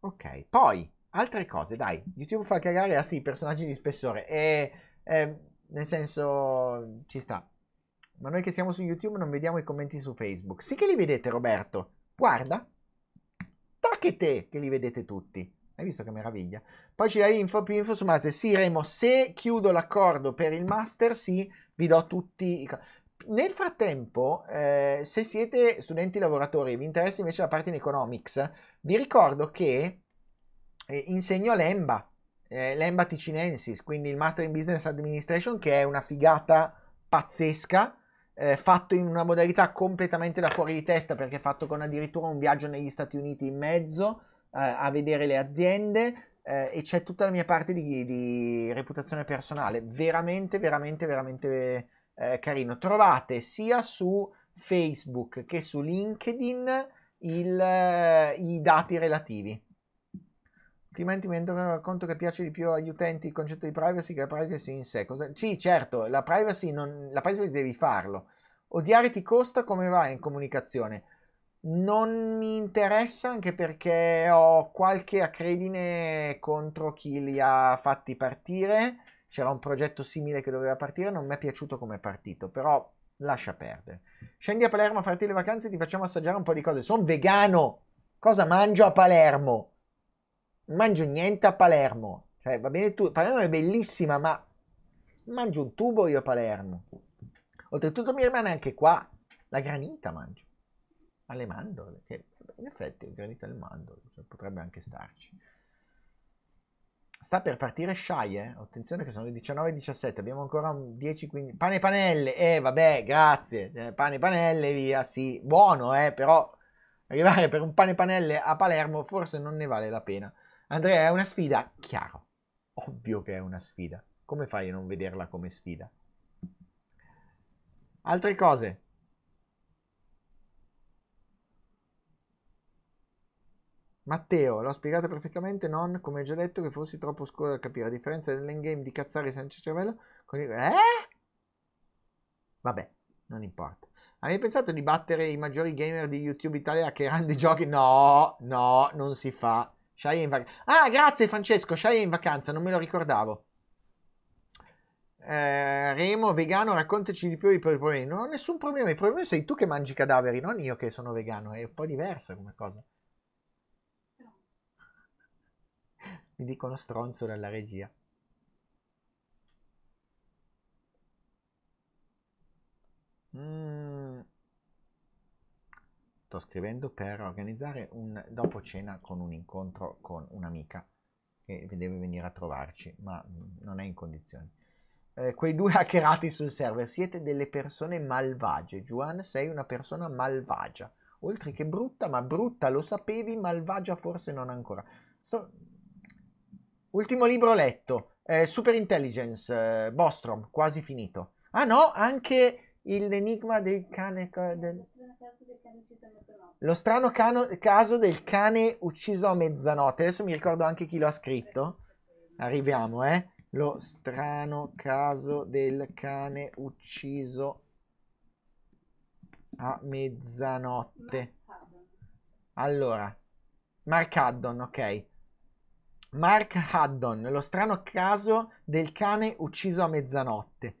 Ok, poi altre cose, dai. YouTube fa cagare, ah sì, personaggi di spessore. E, eh, nel senso, ci sta. Ma noi che siamo su YouTube non vediamo i commenti su Facebook. Sì che li vedete, Roberto. Guarda. Tacche te che li vedete tutti. Hai visto che meraviglia? Poi ci dai info più info su Master. Sì, Remo, se chiudo l'accordo per il Master, sì, vi do tutti... Nel frattempo, eh, se siete studenti lavoratori e vi interessa invece la parte in economics, vi ricordo che eh, insegno l'EMBA eh, l'EMBA Ticinensis, quindi il Master in Business Administration, che è una figata pazzesca, eh, fatto in una modalità completamente da fuori di testa, perché è fatto con addirittura un viaggio negli Stati Uniti in mezzo eh, a vedere le aziende. Eh, e c'è tutta la mia parte di, di reputazione personale, veramente, veramente, veramente eh, carino. Trovate sia su Facebook che su LinkedIn il, eh, i dati relativi. Altrimenti mi rendo conto che piace di più agli utenti il concetto di privacy che la privacy in sé. Cosa... Sì, certo, la privacy, non... la privacy devi farlo. Odiare ti costa come va in comunicazione? Non mi interessa anche perché ho qualche accredine contro chi li ha fatti partire. C'era un progetto simile che doveva partire, non mi è piaciuto come è partito, però lascia perdere. Scendi a Palermo a farti le vacanze e ti facciamo assaggiare un po' di cose. Sono vegano! Cosa mangio a Palermo? Mangio niente a Palermo. Cioè, va bene tu, Palermo è bellissima, ma mangio un tubo io a Palermo. Oltretutto mi rimane anche qua la granita mangio. Alle mandorle, che in effetti il granita alle mandorle, cioè, potrebbe anche starci. Sta per partire Shy, eh? Attenzione che sono le 19.17, abbiamo ancora un 10-15... Pane e panelle, eh vabbè, grazie. Eh, pane e panelle, via, sì. Buono, eh, però arrivare per un pane e panelle a Palermo forse non ne vale la pena. Andrea, è una sfida? Chiaro. Ovvio che è una sfida. Come fai a non vederla come sfida? Altre cose. Matteo, l'ho spiegato perfettamente, non come già detto che fossi troppo scuro da capire. A differenza dell'endgame di cazzare senza cervello, con il... Eh? Vabbè, non importa. Hai pensato di battere i maggiori gamer di YouTube Italia che erano di giochi? No, no, non si fa. Shai è in vacanza. Ah, grazie Francesco, Shai in vacanza, non me lo ricordavo. Eh, Remo, vegano, raccontaci di più i problemi. Non ho nessun problema, i problemi sei tu che mangi cadaveri, non io che sono vegano, è un po' diversa come cosa. Mi dicono stronzo dalla regia. Mm. Sto scrivendo per organizzare un dopo cena con un incontro con un'amica che deve venire a trovarci, ma non è in condizioni. Eh, quei due hackerati sul server, siete delle persone malvagie. Juan, sei una persona malvagia. Oltre che brutta, ma brutta lo sapevi, malvagia forse non ancora. Sto... Ultimo libro letto, eh, Super Intelligence, eh, Bostrom, quasi finito. Ah no, anche l'enigma del cane... Del... Lo strano cano- caso del cane ucciso a mezzanotte. Adesso mi ricordo anche chi lo ha scritto. Arriviamo, eh. Lo strano caso del cane ucciso a mezzanotte. Allora, Mark Haddon, ok. Mark Haddon, lo strano caso del cane ucciso a mezzanotte.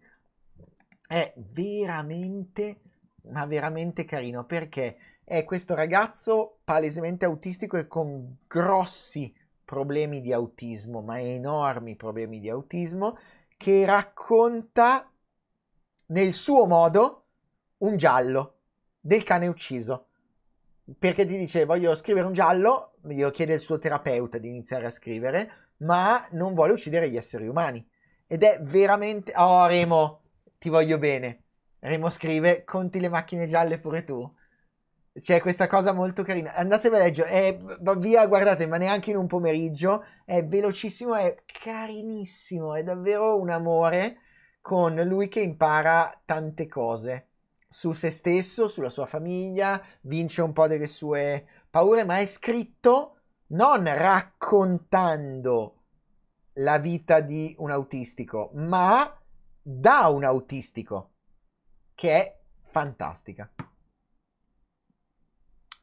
È veramente, ma veramente carino perché è questo ragazzo palesemente autistico e con grossi problemi di autismo, ma enormi problemi di autismo, che racconta nel suo modo un giallo del cane ucciso. Perché ti dice voglio scrivere un giallo, glielo chiede il suo terapeuta di iniziare a scrivere, ma non vuole uccidere gli esseri umani. Ed è veramente... Oh Remo, ti voglio bene. Remo scrive, conti le macchine gialle pure tu. C'è questa cosa molto carina. Andatevela a leggere. È, via, guardate, ma neanche in un pomeriggio. È velocissimo, è carinissimo. È davvero un amore con lui che impara tante cose su se stesso, sulla sua famiglia, vince un po' delle sue paure, ma è scritto non raccontando la vita di un autistico, ma da un autistico, che è fantastica.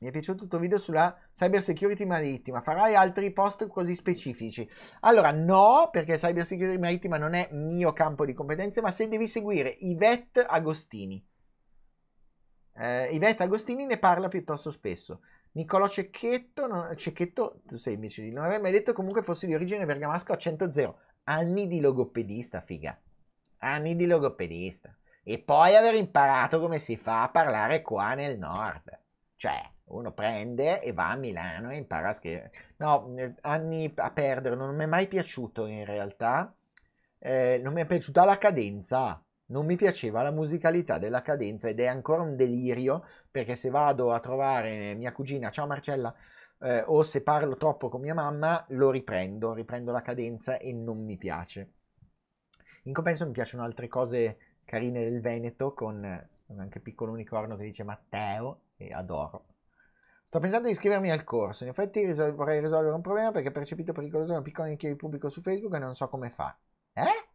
Mi è piaciuto il tuo video sulla cyber security marittima. Farai altri post così specifici? Allora, no, perché cyber security marittima non è mio campo di competenze, ma se devi seguire Yvette Agostini. Eh, Yvette Agostini ne parla piuttosto spesso. Niccolò Cecchetto, non, Cecchetto, tu sei invece di non aver mai detto comunque fossi di origine bergamasca a 100 Anni di logopedista, figa. Anni di logopedista. E poi aver imparato come si fa a parlare qua nel nord. Cioè, uno prende e va a Milano e impara a scrivere. No, anni a perdere, non mi è mai piaciuto in realtà. Eh, non mi è piaciuta la cadenza, non mi piaceva la musicalità della cadenza ed è ancora un delirio perché se vado a trovare mia cugina, ciao Marcella, eh, o se parlo troppo con mia mamma, lo riprendo, riprendo la cadenza e non mi piace. In compenso mi piacciono altre cose carine del Veneto con anche piccolo unicorno che dice Matteo e adoro. Sto pensando di iscrivermi al corso. In effetti risol- vorrei risolvere un problema perché ho percepito pericoloso una piccola nicchia di pubblico su Facebook e non so come fa. Eh?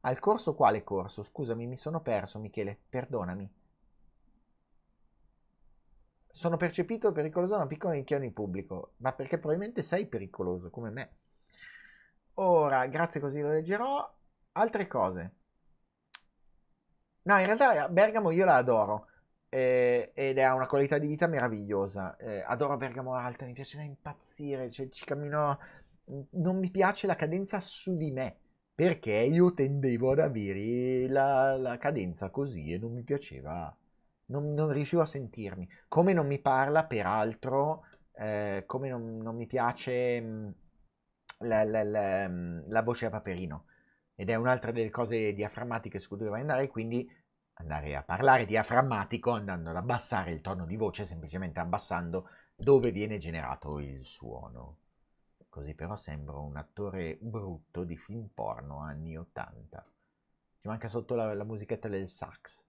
Al corso quale corso? Scusami, mi sono perso, Michele. Perdonami. Sono percepito pericoloso da una piccola nicchia di pubblico. Ma perché probabilmente sei pericoloso, come me. Ora, grazie così lo leggerò. Altre cose. No, in realtà Bergamo io la adoro eh, ed ha una qualità di vita meravigliosa. Eh, adoro Bergamo Alta, mi piace da impazzire, cioè, ci cammino... Non mi piace la cadenza su di me, perché io tendevo ad avere la, la cadenza così e non mi piaceva, non, non, riuscivo a sentirmi. Come non mi parla, peraltro, eh, come non, non, mi piace la, la, la, la voce a Paperino. Ed è un'altra delle cose diaframmatiche su cui dovrei andare, quindi andare a parlare diaframmatico andando ad abbassare il tono di voce semplicemente abbassando dove viene generato il suono. Così però sembro un attore brutto di film porno anni 80. Ci manca sotto la, la musichetta del sax.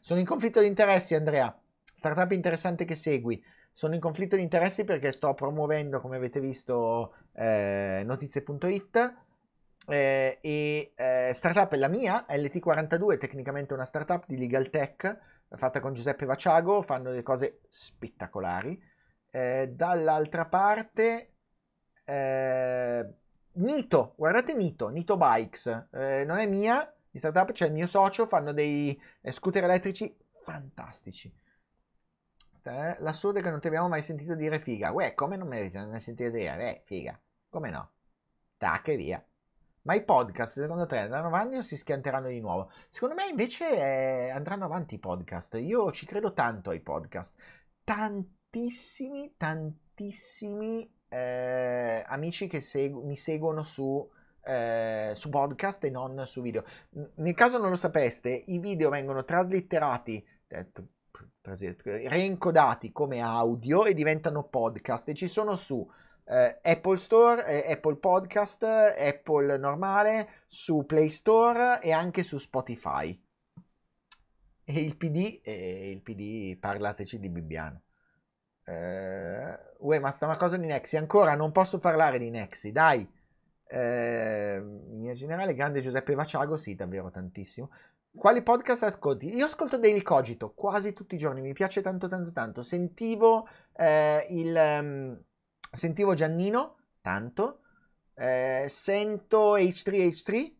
Sono in conflitto di interessi, Andrea. Startup interessante che segui. Sono in conflitto di interessi perché sto promuovendo, come avete visto, eh, notizie.it eh, e eh, startup è la mia, LT42 è tecnicamente una startup di legal tech fatta con Giuseppe Vaciago, fanno delle cose spettacolari. Eh, dall'altra parte, eh, Nito, guardate Nito, Nito Bikes, eh, non è mia, di startup c'è il mio socio, fanno dei scooter elettrici fantastici. Eh, l'assurdo è che non ti abbiamo mai sentito dire figa. Uè, come non mi avete mai sentito dire? Eh, figa. Come no? Tac e via. Ma i podcast, secondo te, andranno avanti o si schianteranno di nuovo? Secondo me invece eh, andranno avanti i podcast. Io ci credo tanto ai podcast. Tantissimi, tantissimi eh, amici che segu- mi seguono su, eh, su podcast e non su video. Nel caso non lo sapeste, i video vengono traslitterati, eh, reincodati come audio e diventano podcast e ci sono su eh, Apple Store, eh, Apple Podcast, Apple normale, su Play Store e anche su Spotify. E il PD, eh, il PD parlateci di Bibbiano. Eh, uè, ma sta una cosa di Nexi. Ancora non posso parlare di Nexi, dai. Eh, in generale, grande Giuseppe Vaciago, sì, davvero tantissimo. Quali podcast ascolti? Io ascolto Daily Cogito quasi tutti i giorni, mi piace tanto tanto tanto. Sentivo eh, il... Um, Sentivo Giannino, tanto. Eh, sento H3H3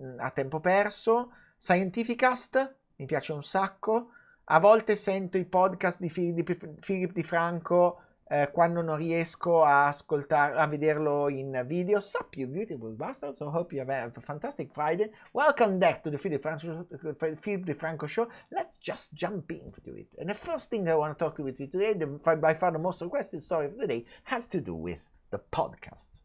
mm, a tempo perso. Scientificast, mi piace un sacco. A volte sento i podcast di Philip Di Franco eh, quando non riesco a ascoltare, a vederlo in video. Sup, you beautiful bastards. I hope you have a fantastic Friday. Welcome back to the Philip, Franco, Philip DeFranco show. Let's just jump into it. And the first thing I want to talk with you today, the, by far the most requested story of the day, has to do with the podcast.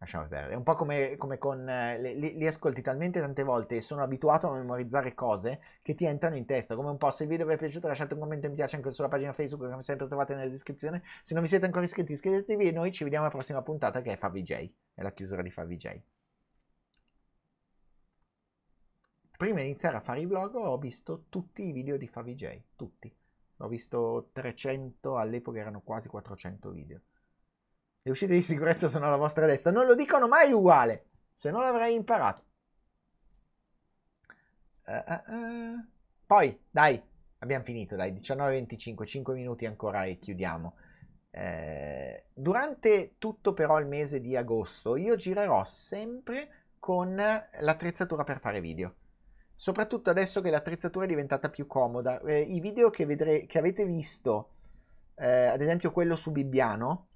Lasciamo perdere. È un po' come, come con... Eh, li, li, ascolti talmente tante volte e sono abituato a memorizzare cose che ti entrano in testa. Come un po', se il video vi è piaciuto lasciate un commento mi piace anche sulla pagina Facebook, come sempre trovate nella descrizione. Se non vi siete ancora iscritti iscrivetevi e noi ci vediamo alla prossima puntata che è FaviJ. È la chiusura di FaviJ. Prima di iniziare a fare i vlog ho visto tutti i video di FaviJ. Tutti. Ho visto 300, all'epoca erano quasi 400 video. Le uscite di sicurezza sono alla vostra destra. Non lo dicono mai uguale, se no l'avrei imparato. Uh, uh, uh. Poi, dai, abbiamo finito, dai, 19.25, 5 minuti ancora e chiudiamo. Eh, durante tutto però il mese di agosto io girerò sempre con l'attrezzatura per fare video. Soprattutto adesso che l'attrezzatura è diventata più comoda. Eh, I video che, vedrete, che avete visto, eh, ad esempio quello su Bibbiano,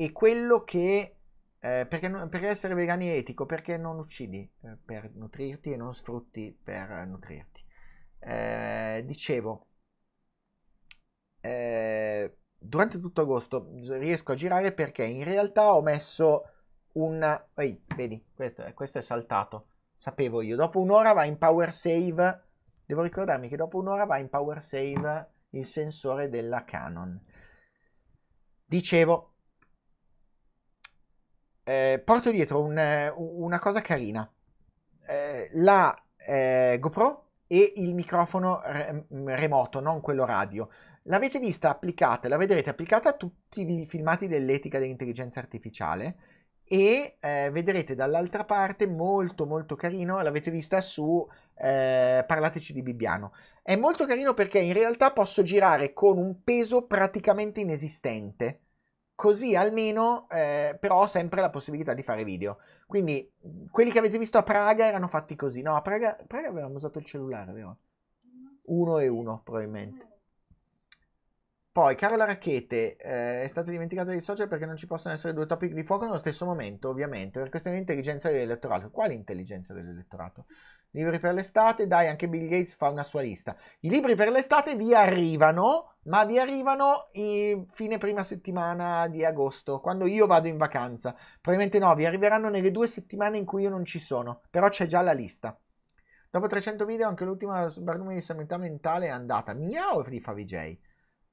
e quello che... Eh, perché, perché, essere vegani è etico? Perché non uccidi eh, per nutrirti e non sfrutti per nutrirti. Eh, dicevo, eh, durante tutto agosto riesco a girare perché in realtà ho messo un... Ehi, vedi, questo, questo è saltato. Sapevo io. Dopo un'ora va in power save. Devo ricordarmi che dopo un'ora va in power save il sensore della Canon. Dicevo, eh, porto dietro un, una cosa carina. Eh, la eh, GoPro e il microfono re- remoto, non quello radio. L'avete vista applicata, la vedrete applicata a tutti i filmati dell'etica dell'intelligenza artificiale e eh, vedrete dall'altra parte molto molto carino, l'avete vista su eh, Parlateci di Bibbiano. È molto carino perché in realtà posso girare con un peso praticamente inesistente così almeno eh, però ho sempre la possibilità di fare video. Quindi quelli che avete visto a Praga erano fatti così. No, a Praga, a Praga avevamo usato il cellulare, vero? Uno e uno probabilmente. Poi, Carola Racchete, eh, è stata dimenticata dei social perché non ci possono essere due topic di fuoco nello stesso momento, ovviamente, per questione di intelligenza dell'elettorato. Quale intelligenza dell'elettorato? Libri per l'estate, dai, anche Bill Gates fa una sua lista. I libri per l'estate vi arrivano, ma vi arrivano in fine prima settimana di agosto, quando io vado in vacanza. Probabilmente no, vi arriveranno nelle due settimane in cui io non ci sono, però c'è già la lista. Dopo 300 video anche l'ultima barlume di sanità mentale è andata. Mia o di Favij?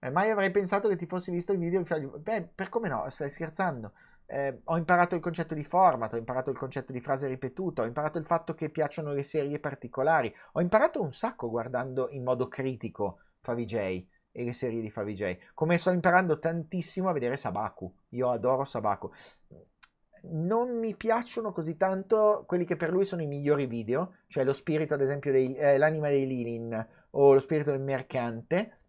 Eh, mai avrei pensato che ti fossi visto il video. Beh, per come no, stai scherzando eh, ho imparato il concetto di format, ho imparato il concetto di frase ripetuta, ho imparato il fatto che piacciono le serie particolari, ho imparato un sacco guardando in modo critico Favij e le serie di Favij, come sto imparando tantissimo a vedere Sabaku, io adoro Sabaku. Non mi piacciono così tanto quelli che per lui sono i migliori video, cioè lo spirito ad esempio dei, eh, dei Lilin o lo spirito del mercante.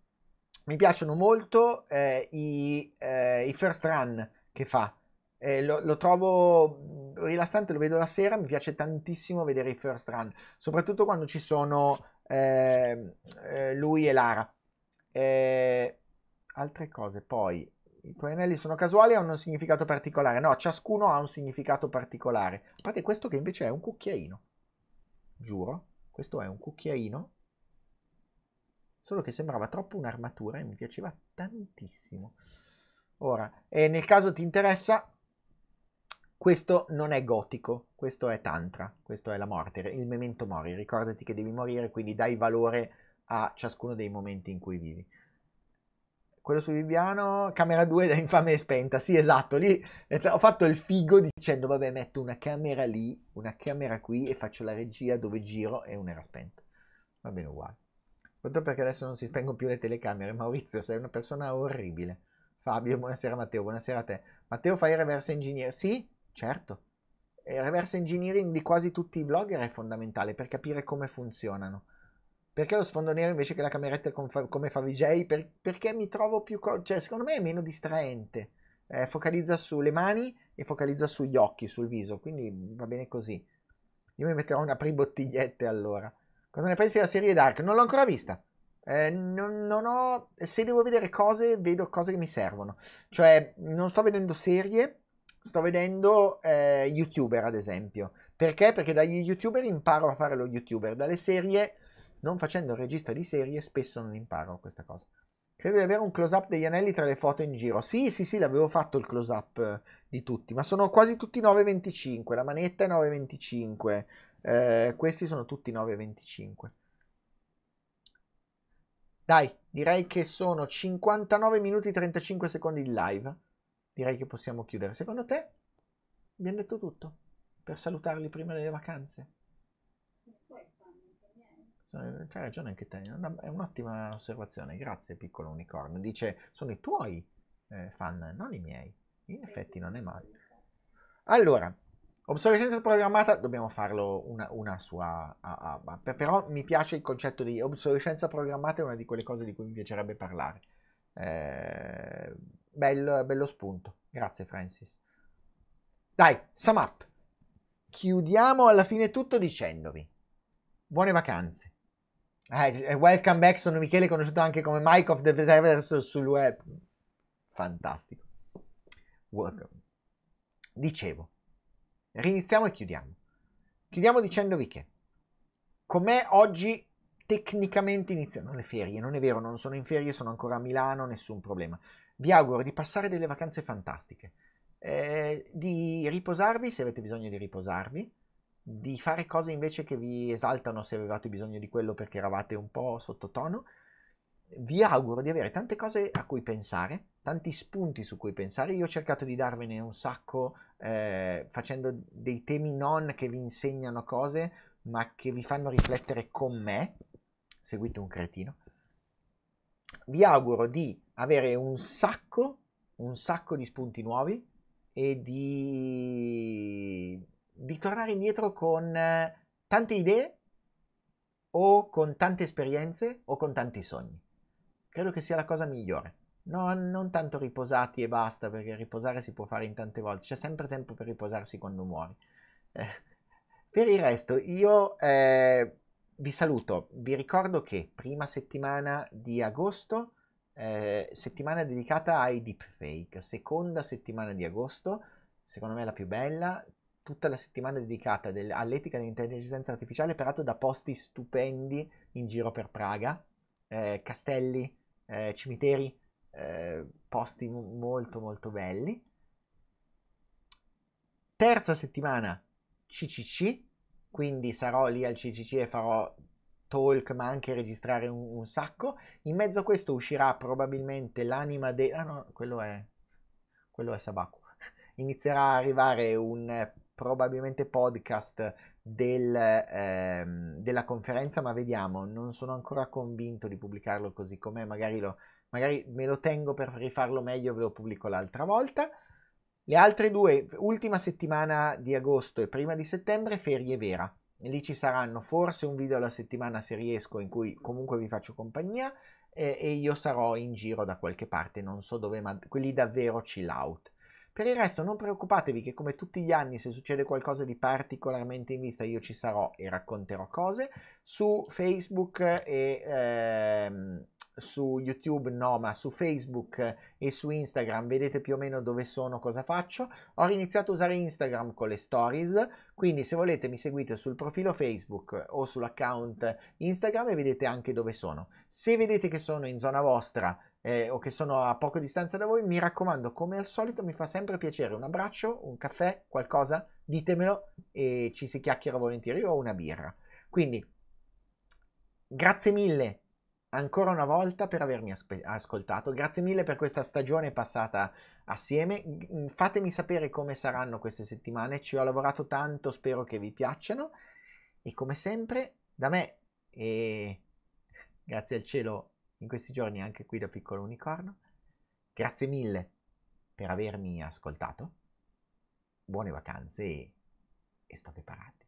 Mi piacciono molto eh, i, eh, i first run che fa, Eh, lo, lo trovo mm, rilassante, lo vedo la sera, mi piace tantissimo vedere i first run, soprattutto quando ci sono eh, eh, lui e Lara. Eh, altre cose, poi i tuoi anelli sono casuali o hanno un significato particolare? No, ciascuno ha un significato particolare. A parte questo che invece è un cucchiaino. Giuro, questo è un cucchiaino. Solo che sembrava troppo un'armatura e mi piaceva tantissimo. Ora, e nel caso ti interessa, questo non è gotico, questo è tantra, questo è la morte, il memento mori. Ricordati che devi morire, quindi dai valore a ciascuno dei momenti in cui vivi quello su Viviano, camera 2 da infame e spenta, sì esatto, lì ho fatto il figo dicendo vabbè metto una camera lì, una camera qui e faccio la regia dove giro e una era spenta, va bene uguale. Soprattutto perché adesso non si spengono più le telecamere, Maurizio sei una persona orribile. Fabio, buonasera Matteo, buonasera a te. Matteo fai reverse engineer? Sì, certo. Il reverse engineering di quasi tutti i blogger è fondamentale per capire come funzionano perché lo sfondo nero invece che la cameretta come fa VJ? Per, perché mi trovo più... Co- cioè, secondo me è meno distraente. Eh, focalizza sulle mani e focalizza sugli occhi, sul viso, quindi va bene così. Io mi metterò una aprire bottigliette allora. Cosa ne pensi della serie Dark? Non l'ho ancora vista. Eh, non, non, ho... Se devo vedere cose, vedo cose che mi servono. Cioè, non sto vedendo serie, sto vedendo eh, youtuber, ad esempio. Perché? Perché dagli youtuber imparo a fare lo youtuber. Dalle serie non facendo il regista di serie spesso non imparo questa cosa. Credo di avere un close up degli anelli tra le foto in giro. Sì, sì, sì, l'avevo fatto il close up eh, di tutti, ma sono quasi tutti 9,25. La manetta è 9,25. Eh, questi sono tutti 9,25. Dai, direi che sono 59 minuti e 35 secondi di live. Direi che possiamo chiudere. Secondo te? Abbiamo detto tutto? Per salutarli prima delle vacanze? C'hai ragione anche te, è un'ottima osservazione, grazie piccolo unicorno. Dice, sono i tuoi eh, fan, non i miei. In effetti non è male. Allora, obsolescenza programmata, dobbiamo farlo una, una sua... A, a, però mi piace il concetto di obsolescenza programmata, è una di quelle cose di cui mi piacerebbe parlare. Eh, bello, bello spunto, grazie Francis. Dai, sum up. Chiudiamo alla fine tutto dicendovi buone vacanze eh, welcome back, sono Michele, conosciuto anche come Mike of the Preservers sul web. Fantastico. Welcome. Dicevo, riniziamo e chiudiamo. Chiudiamo dicendovi che, com'è oggi tecnicamente iniziano le ferie, non è vero, non sono in ferie, sono ancora a Milano, nessun problema. Vi auguro di passare delle vacanze fantastiche, eh, di riposarvi se avete bisogno di riposarvi, di fare cose invece che vi esaltano se avevate bisogno di quello perché eravate un po' sottotono. Vi auguro di avere tante cose a cui pensare, tanti spunti su cui pensare. Io ho cercato di darvene un sacco eh, facendo dei temi non che vi insegnano cose, ma che vi fanno riflettere con me. Seguite un cretino. Vi auguro di avere un sacco, un sacco di spunti nuovi e di di tornare indietro con eh, tante idee o con tante esperienze o con tanti sogni. Credo che sia la cosa migliore. No, non tanto riposati e basta, perché riposare si può fare in tante volte. C'è sempre tempo per riposarsi quando muori. Eh, per il resto, io eh, vi saluto. Vi ricordo che prima settimana di agosto, eh, settimana dedicata ai deepfake. Seconda settimana di agosto, secondo me la più bella, tutta la settimana dedicata del, all'etica dell'intelligenza artificiale, peraltro da posti stupendi in giro per Praga, eh, castelli, eh, cimiteri, eh, posti molto molto belli. Terza settimana CCC, quindi sarò lì al CCC e farò talk ma anche registrare un, un sacco. In mezzo a questo uscirà probabilmente l'anima de... Ah no, quello è... quello è Sabaku. Inizierà a arrivare un probabilmente podcast del, ehm, della conferenza, ma vediamo, non sono ancora convinto di pubblicarlo così com'è, magari, lo, magari me lo tengo per rifarlo meglio, ve lo pubblico l'altra volta. Le altre due, ultima settimana di agosto e prima di settembre, ferie vera. lì ci saranno forse un video alla settimana se riesco in cui comunque vi faccio compagnia e, e io sarò in giro da qualche parte, non so dove, ma quelli davvero chill out. Per il resto non preoccupatevi che come tutti gli anni se succede qualcosa di particolarmente in vista io ci sarò e racconterò cose. Su Facebook e ehm, su YouTube no, ma su Facebook e su Instagram vedete più o meno dove sono, cosa faccio. Ho iniziato a usare Instagram con le stories, quindi se volete mi seguite sul profilo Facebook o sull'account Instagram e vedete anche dove sono. Se vedete che sono in zona vostra eh, o che sono a poco distanza da voi, mi raccomando, come al solito mi fa sempre piacere un abbraccio, un caffè, qualcosa, ditemelo e ci si chiacchiera volentieri o una birra. Quindi, grazie mille ancora una volta per avermi ascoltato. Grazie mille per questa stagione passata assieme. Fatemi sapere come saranno queste settimane. Ci ho lavorato tanto, spero che vi piacciono. E come sempre, da me e grazie al cielo in questi giorni anche qui da piccolo unicorno, grazie mille per avermi ascoltato. Buone vacanze e, e state parati.